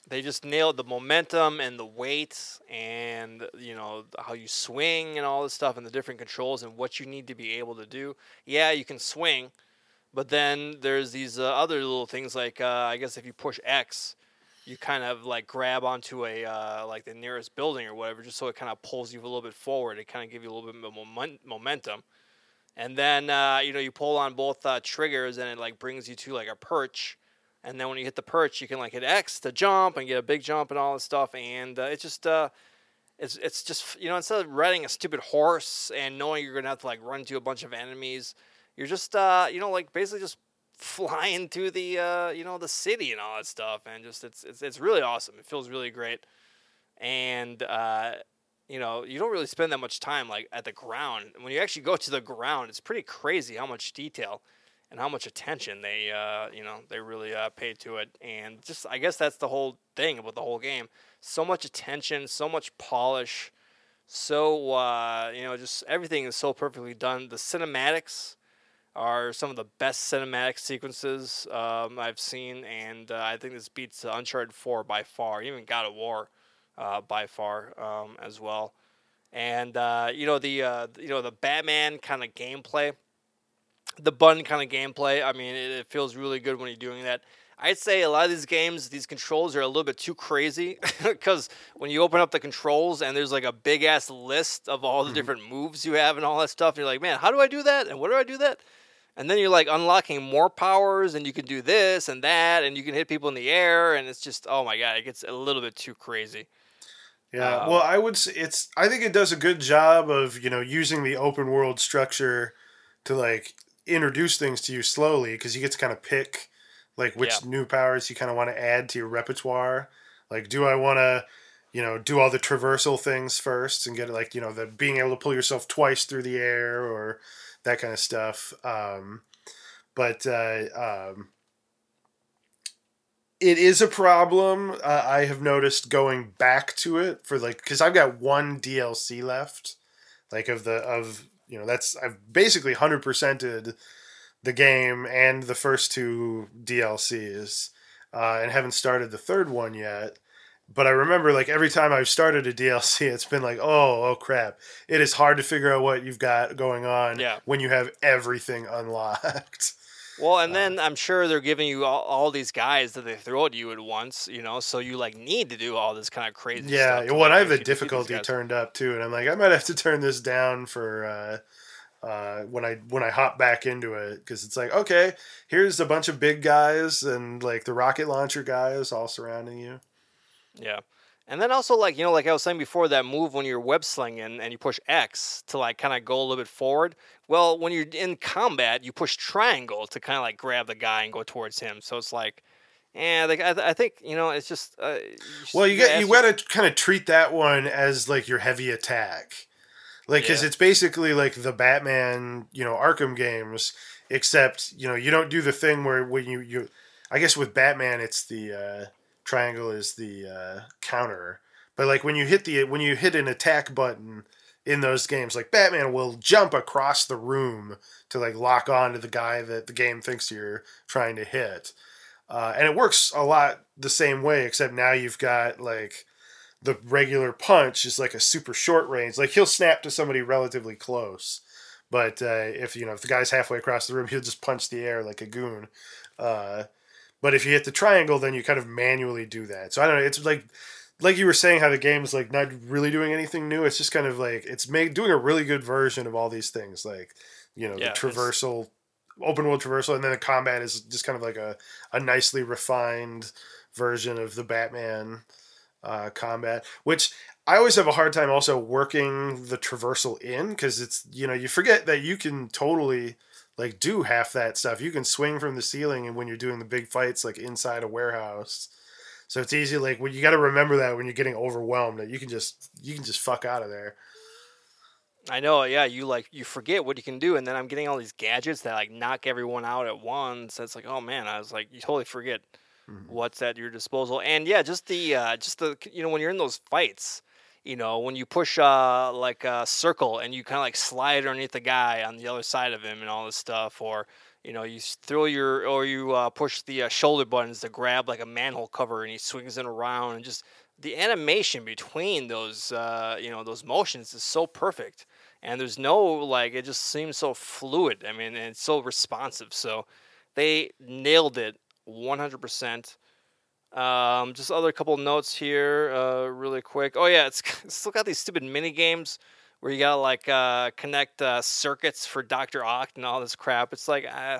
they just nailed the momentum and the weight and you know how you swing and all this stuff and the different controls and what you need to be able to do yeah you can swing but then there's these uh, other little things like uh, i guess if you push x you kind of like grab onto a uh, like the nearest building or whatever just so it kind of pulls you a little bit forward. It kind of gives you a little bit of momen- momentum. And then uh, you know you pull on both uh, triggers and it like brings you to like a perch. And then when you hit the perch, you can like hit X to jump and get a big jump and all this stuff. And uh, it's just, it's it's just you know instead of riding a stupid horse and knowing you're gonna have to like run to a bunch of enemies, you're just uh, you know like basically just flying through the uh, you know the city and all that stuff. And just it's it's it's really awesome. It feels really great. And uh, you know you don't really spend that much time like at the ground. When you actually go to the ground, it's pretty crazy how much detail and how much attention they uh, you know they really uh, paid to it and just i guess that's the whole thing about the whole game so much attention so much polish so uh, you know just everything is so perfectly done the cinematics are some of the best cinematic sequences um, i've seen and uh, i think this beats uncharted 4 by far even god of war uh, by far um, as well and uh, you know the uh, you know the batman kind of gameplay the button kind of gameplay. I mean, it, it feels really good when you're doing that. I'd say a lot of these games, these controls are a little bit too crazy [LAUGHS] because when you open up the controls and there's like a big ass list of all the Mm-hmm. different moves you have and all that stuff, and you're like, man, how do I do that? And what do I do that? And then you're like unlocking more powers, and you can do this and that, and you can hit people in the air, and it's just, oh my god, it gets a little bit too crazy. Yeah, Um, well, I would say it's. I think it does a good job of you know using the open world structure to like introduce things to you slowly because you get to kind of pick like which Yeah. new powers you kind of want to add to your repertoire. Like, do I want to, you know, do all the traversal things first and get like you know the being able to pull yourself twice through the air or that kind of stuff. Um, but uh, um, it is a problem. Uh, I have noticed going back to it for like because I've got one DLC left, like of the of you know that's I've basically hundred percented the game and the first two DLCs, uh, and haven't started the third one yet. But I remember like every time I've started a DLC, [LAUGHS] it's been like, oh, oh crap! It is hard to figure out what you've got going on Yeah. when you have everything unlocked. [LAUGHS] Well, and Uh, then I'm sure they're giving you all, all these guys that they throw at you at once, you know, so you like need to do all this kind of crazy stuff. Yeah, well, I have the actually defeat these difficulty turned up too, and I'm like, I might have to turn this down for uh, uh, when I when I hop back into it because it's like, okay, here's a bunch of big guys and like the rocket launcher guys all surrounding you. Yeah. And then also like, you know, like I was saying before, that move when you're web slinging and you push X to like kind of go a little bit forward. Well, when you're in combat, you push triangle to kind of like grab the guy and go towards him. So it's like, yeah, like I, th- I think you know, it's just. Uh, just Well, you gotta you got to kind of treat that one as like your heavy attack, like because Yeah. it's basically like the Batman, you know, Arkham games, except you know you don't do the thing where when you you, I guess with Batman it's the uh, triangle is the uh, counter, but like when you hit the when you hit an attack button in those games, like Batman will jump across the room to like lock on to the guy that the game thinks you're trying to hit. Uh, and it works a lot the same way, except now you've got like the regular punch is like a super short range. Like he'll snap to somebody relatively close, but uh, if you know if the guy's halfway across the room, he'll just punch the air like a goon. Uh, but if you hit the triangle, then you kind of manually do that. So I don't know. It's like like you were saying how the game is like not really doing anything new. It's just kind of like it's make, doing a really good version of all these things, like you know Yeah, the traversal, open world traversal, and then the combat is just kind of like a a nicely refined version of the Batman uh, combat, which I always have a hard time also working the traversal in because it's you know you forget that you can totally like do half that stuff. You can swing from the ceiling and when you're doing the big fights like inside a warehouse. So it's easy like when you got to remember that when you're getting overwhelmed that you can just you can just fuck out of there. I know, yeah. You like you forget what you can do, and then I'm getting all these gadgets that like knock everyone out at once. It's like, oh man, I was like, you totally forget what's at your disposal. And yeah, just the uh, just the you know when you're in those fights, you know when you push uh like a circle and you kind of like slide underneath the guy on the other side of him and all this stuff, or you know you throw your or you uh, push the uh, shoulder buttons to grab like a manhole cover and he swings it around and just the animation between those uh, you know those motions is so perfect and there's no like it just seems so fluid i mean and it's so responsive. So they nailed it 100% um, just other couple notes here uh, really quick oh yeah it's, [LAUGHS] it's still got these stupid mini games where you gotta like uh, connect uh, circuits for dr Ock and all this crap it's like uh,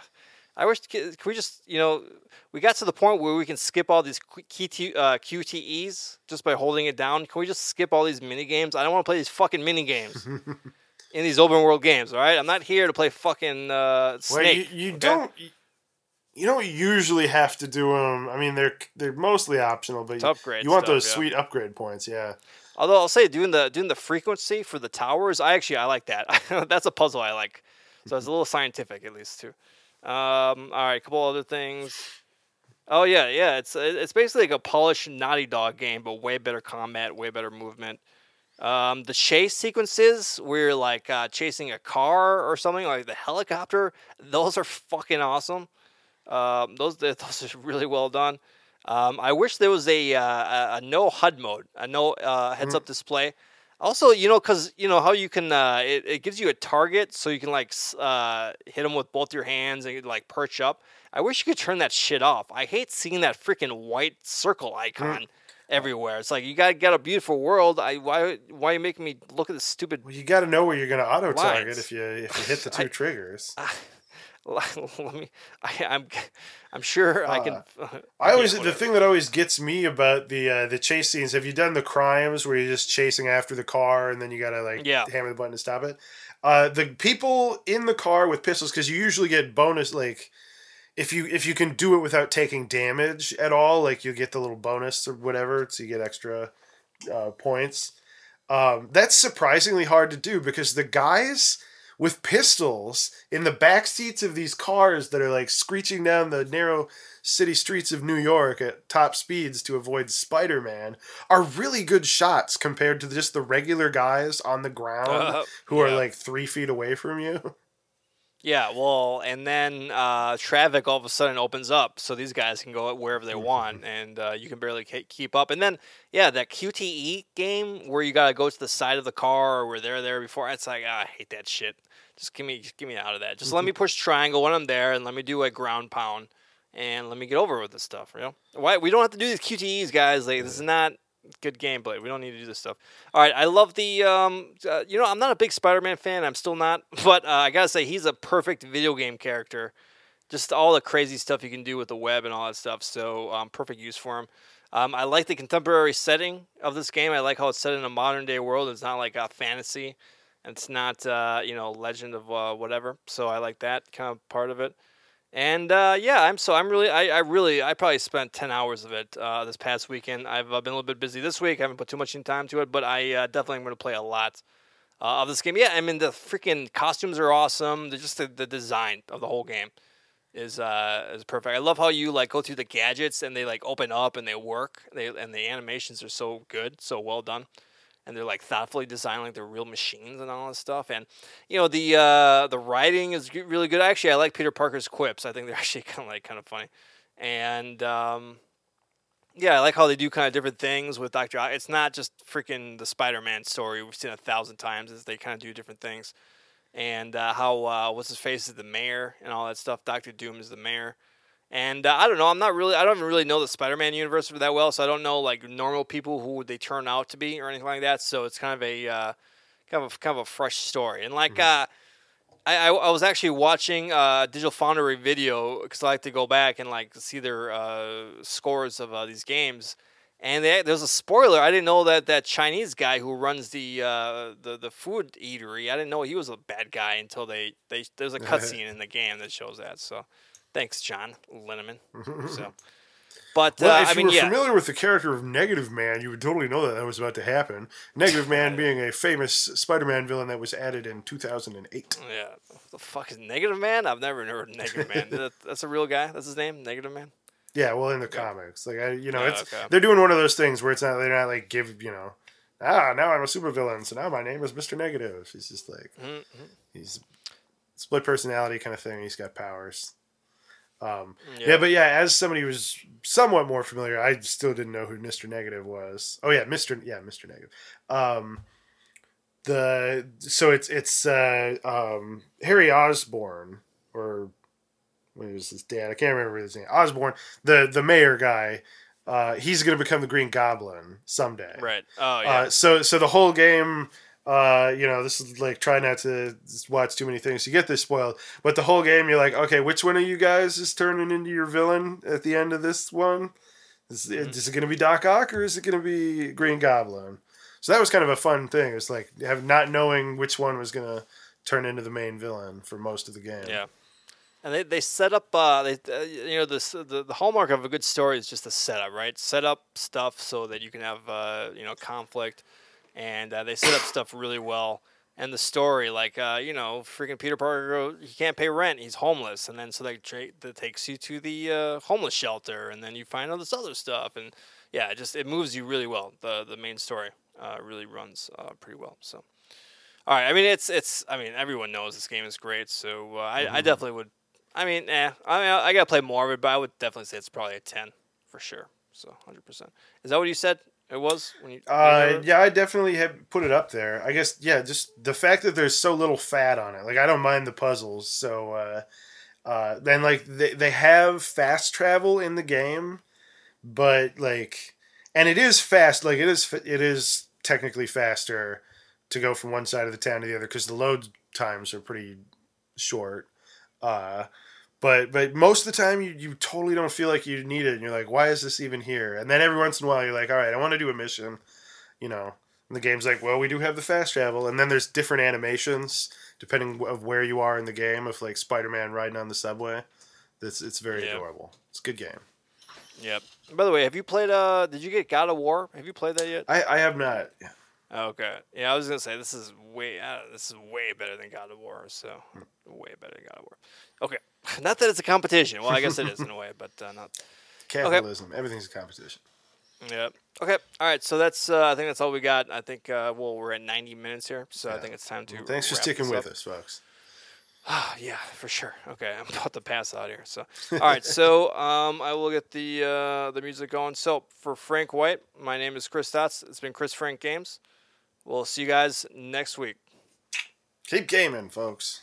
i wish can we just you know we got to the point where we can skip all these QT, uh, QTEs just by holding it down. Can we just skip all these mini games? I don't want to play these fucking mini games [LAUGHS] in these open world games. All right, I'm not here to play fucking uh, Well, you, you okay? don't you don't usually have to do them. I mean, they're they're mostly optional, but you want stuff, those yeah. sweet upgrade points. Yeah. Although I'll say doing the doing the frequency for the towers, I actually I like that. [LAUGHS] That's a puzzle I like. So it's a little scientific at least too. Um, all right, a couple other things. Oh yeah, yeah. It's it's basically like a polished Naughty Dog game, but way better combat, way better movement. Um, the chase sequences where you're like uh, chasing a car or something like the helicopter, those are fucking awesome. Um, those [LAUGHS] those are really well done. Um, I wish there was a, uh, a, no HUD mode, a no uh, heads up display. Also, you know, because you know how you can, uh, it, it gives you a target, so you can like uh, hit them with both your hands and like perch up. I wish you could turn that shit off. I hate seeing that freaking white circle icon everywhere. It's like you got got a beautiful world. I why why are you making me look at this stupid? Well, you got to know where you're going to auto target if you if you hit the two triggers. [LAUGHS] Let me. I, I'm I'm sure I can. I always yeah, the thing that always gets me about the uh, the chase scenes. Have you done the crimes where you're just chasing after the car and then you gotta like Yeah. hammer the button to stop it? Uh, the people in the car with pistols because you usually get bonus like if you if you can do it without taking damage at all, like you get the little bonus or whatever, so you get extra uh, points. Um, that's surprisingly hard to do because the guys with pistols in the back seats of these cars that are like screeching down the narrow city streets of New York at top speeds to avoid Spider Man are really good shots compared to just the regular guys on the ground Uh, who are like three feet away from you. [LAUGHS] Yeah, well, and then uh, traffic all of a sudden opens up, so these guys can go wherever they want, and uh, you can barely ke- keep up. And then, yeah, that QTE game where you gotta go to the side of the car or where they're there before. It's like ah, I hate that shit. Just give me, just give me out of that. Just let me push triangle when I'm there, and let me do a ground pound, and let me get over with this stuff. You know, why we don't have to do these QTEs, guys? Like this is not good gameplay. We don't need to do this stuff. All right, I love the. Um, uh, you know, I'm not a big Spider-Man fan. I'm still not, [LAUGHS] but uh, I gotta say he's a perfect video game character. Just all the crazy stuff you can do with the web and all that stuff. So um, perfect use for him. Um, I like the contemporary setting of this game. I like how it's set in a modern day world. It's not like a fantasy. It's not uh, you know Legend of uh, whatever. So I like that kind of part of it. And uh, yeah, I'm so I'm really I, I really I probably spent ten hours of it uh, this past weekend. I've uh, been a little bit busy this week. I haven't put too much time to it, but I uh, definitely am going to play a lot uh, of this game. Yeah, I mean the freaking costumes are awesome. They're just the, the design of the whole game is uh is perfect. I love how you like go through the gadgets and they like open up and they work. They and the animations are so good, so well done. And they're like thoughtfully designed like they're real machines and all this stuff. And you know the uh the writing is really good. Actually, I like Peter Parker's quips. I think they're [LAUGHS] actually kind of like kind of funny. And um yeah, I like how they do kind of different things with Doctor. Ock. It's not just freaking the Spider-Man story we've seen a thousand times. Is they kind of do different things, and uh, how uh, what's his face is the mayor and all that stuff. Doctor Doom is the mayor, and uh, I don't know. I'm not really. I don't really know the Spider-Man universe that well, so I don't know like normal people who they turn out to be or anything like that. So it's kind of a uh, kind of a, kind of a fresh story, and like. Uh, I, I, I was actually watching uh, Digital Foundry video because I like to go back and like see their uh, scores of uh, these games. And they, there's a spoiler. I didn't know that that Chinese guy who runs the uh, the the food eatery. I didn't know he was a bad guy until they, they there's a [LAUGHS] cutscene in the game that shows that. So, thanks, John Linneman. [LAUGHS] So, but Well, uh, if I you mean, were yeah, familiar with the character of Negative Man, you would totally know that that was about to happen. Negative Man [LAUGHS] being a famous Spider-Man villain that was added in 2008. yeah. The fuck is Negative Man? I've never heard of Negative Man. [LAUGHS] That- That's a real guy. That's his name, Negative Man. Yeah, well, in the comics, like I, you know, Oh, it's okay. they're doing one of those things where it's not they're not like give you know, ah, now I'm a supervillain, so now my name is Mister Negative. He's just like Mhm. he's split personality kind of thing. He's got powers. Um, Yeah. yeah. but yeah, as somebody who's somewhat more familiar, I still didn't know who Mister Negative was. Oh yeah, Mister yeah Mister Negative. Um, the so it's it's uh, um, Harry Osborn or what was his dad? I can't remember his name. Osborn, the the mayor guy. Uh, he's going to become the Green Goblin someday. Right. Oh yeah. Uh, so so the whole game, uh, you know, this is like try not to watch too many things to get this spoiled. But the whole game, you're like, okay, which one of you guys is turning into your villain at the end of this one? Is, is it going to be Doc Ock or is it going to be Green Goblin? So that was kind of a fun thing. It's like have not knowing which one was going to turn into the main villain for most of the game. Yeah, and they, they set up uh, they uh, you know this the, the hallmark of a good story is just the setup, right? Set up stuff so that you can have uh, you know conflict, and uh, they set up stuff really well. And the story, like uh, you know, freaking Peter Parker, he can't pay rent, he's homeless, and then so that, tra- that takes you to the uh, homeless shelter, and then you find all this other stuff, and yeah, it just it moves you really well. The the main story uh, really runs uh, pretty well. So. All right. I mean, it's it's. I mean, everyone knows this game is great, so uh, I, I definitely would. I mean, eh. I mean, I, I gotta play more of it, but I would definitely say it's probably a ten for sure. So, hundred percent. Is that what you said? It was when you. Uh, yeah, I definitely have put it up there. I guess yeah, just the fact that there's so little fat on it. Like I don't mind the puzzles. So uh, uh, then like they they have fast travel in the game, but like, and it is fast. Like it is it is technically faster to go from one side of the town to the other because the load times are pretty short. Uh, but but most of the time you, you totally don't feel like you need it and you're like why is this even here and then every once in a while you're like all right i want to do a mission you know and the game's like well we do have the fast travel and then there's different animations depending of where you are in the game of like spider-man riding on the subway it's, it's very Yeah. adorable it's a good game Yep. By the way, have you played? Uh, did you get God of War? Have you played that yet? i, I have not Okay. Yeah, I was gonna say this is way uh, this is way better than God of War. So way better than God of War. Okay. [LAUGHS] Not that it's a competition. Well, I guess it is in a way, but uh, not. [LAUGHS] capitalism everything's a competition Yep. Okay. All right. So that's uh, I think that's all we got. I think uh, well we're at 90 minutes here, so I think it's time to. thanks for sticking with up. us folks Ah, [SIGHS] yeah, for sure. Okay, I'm [LAUGHS] about to pass out here. So, all right. So, um, I will get the uh, the music going. So, for Frank White, my name is Chris Staats. It's been Chris Frank Games. We'll see you guys next week. keep gaming folks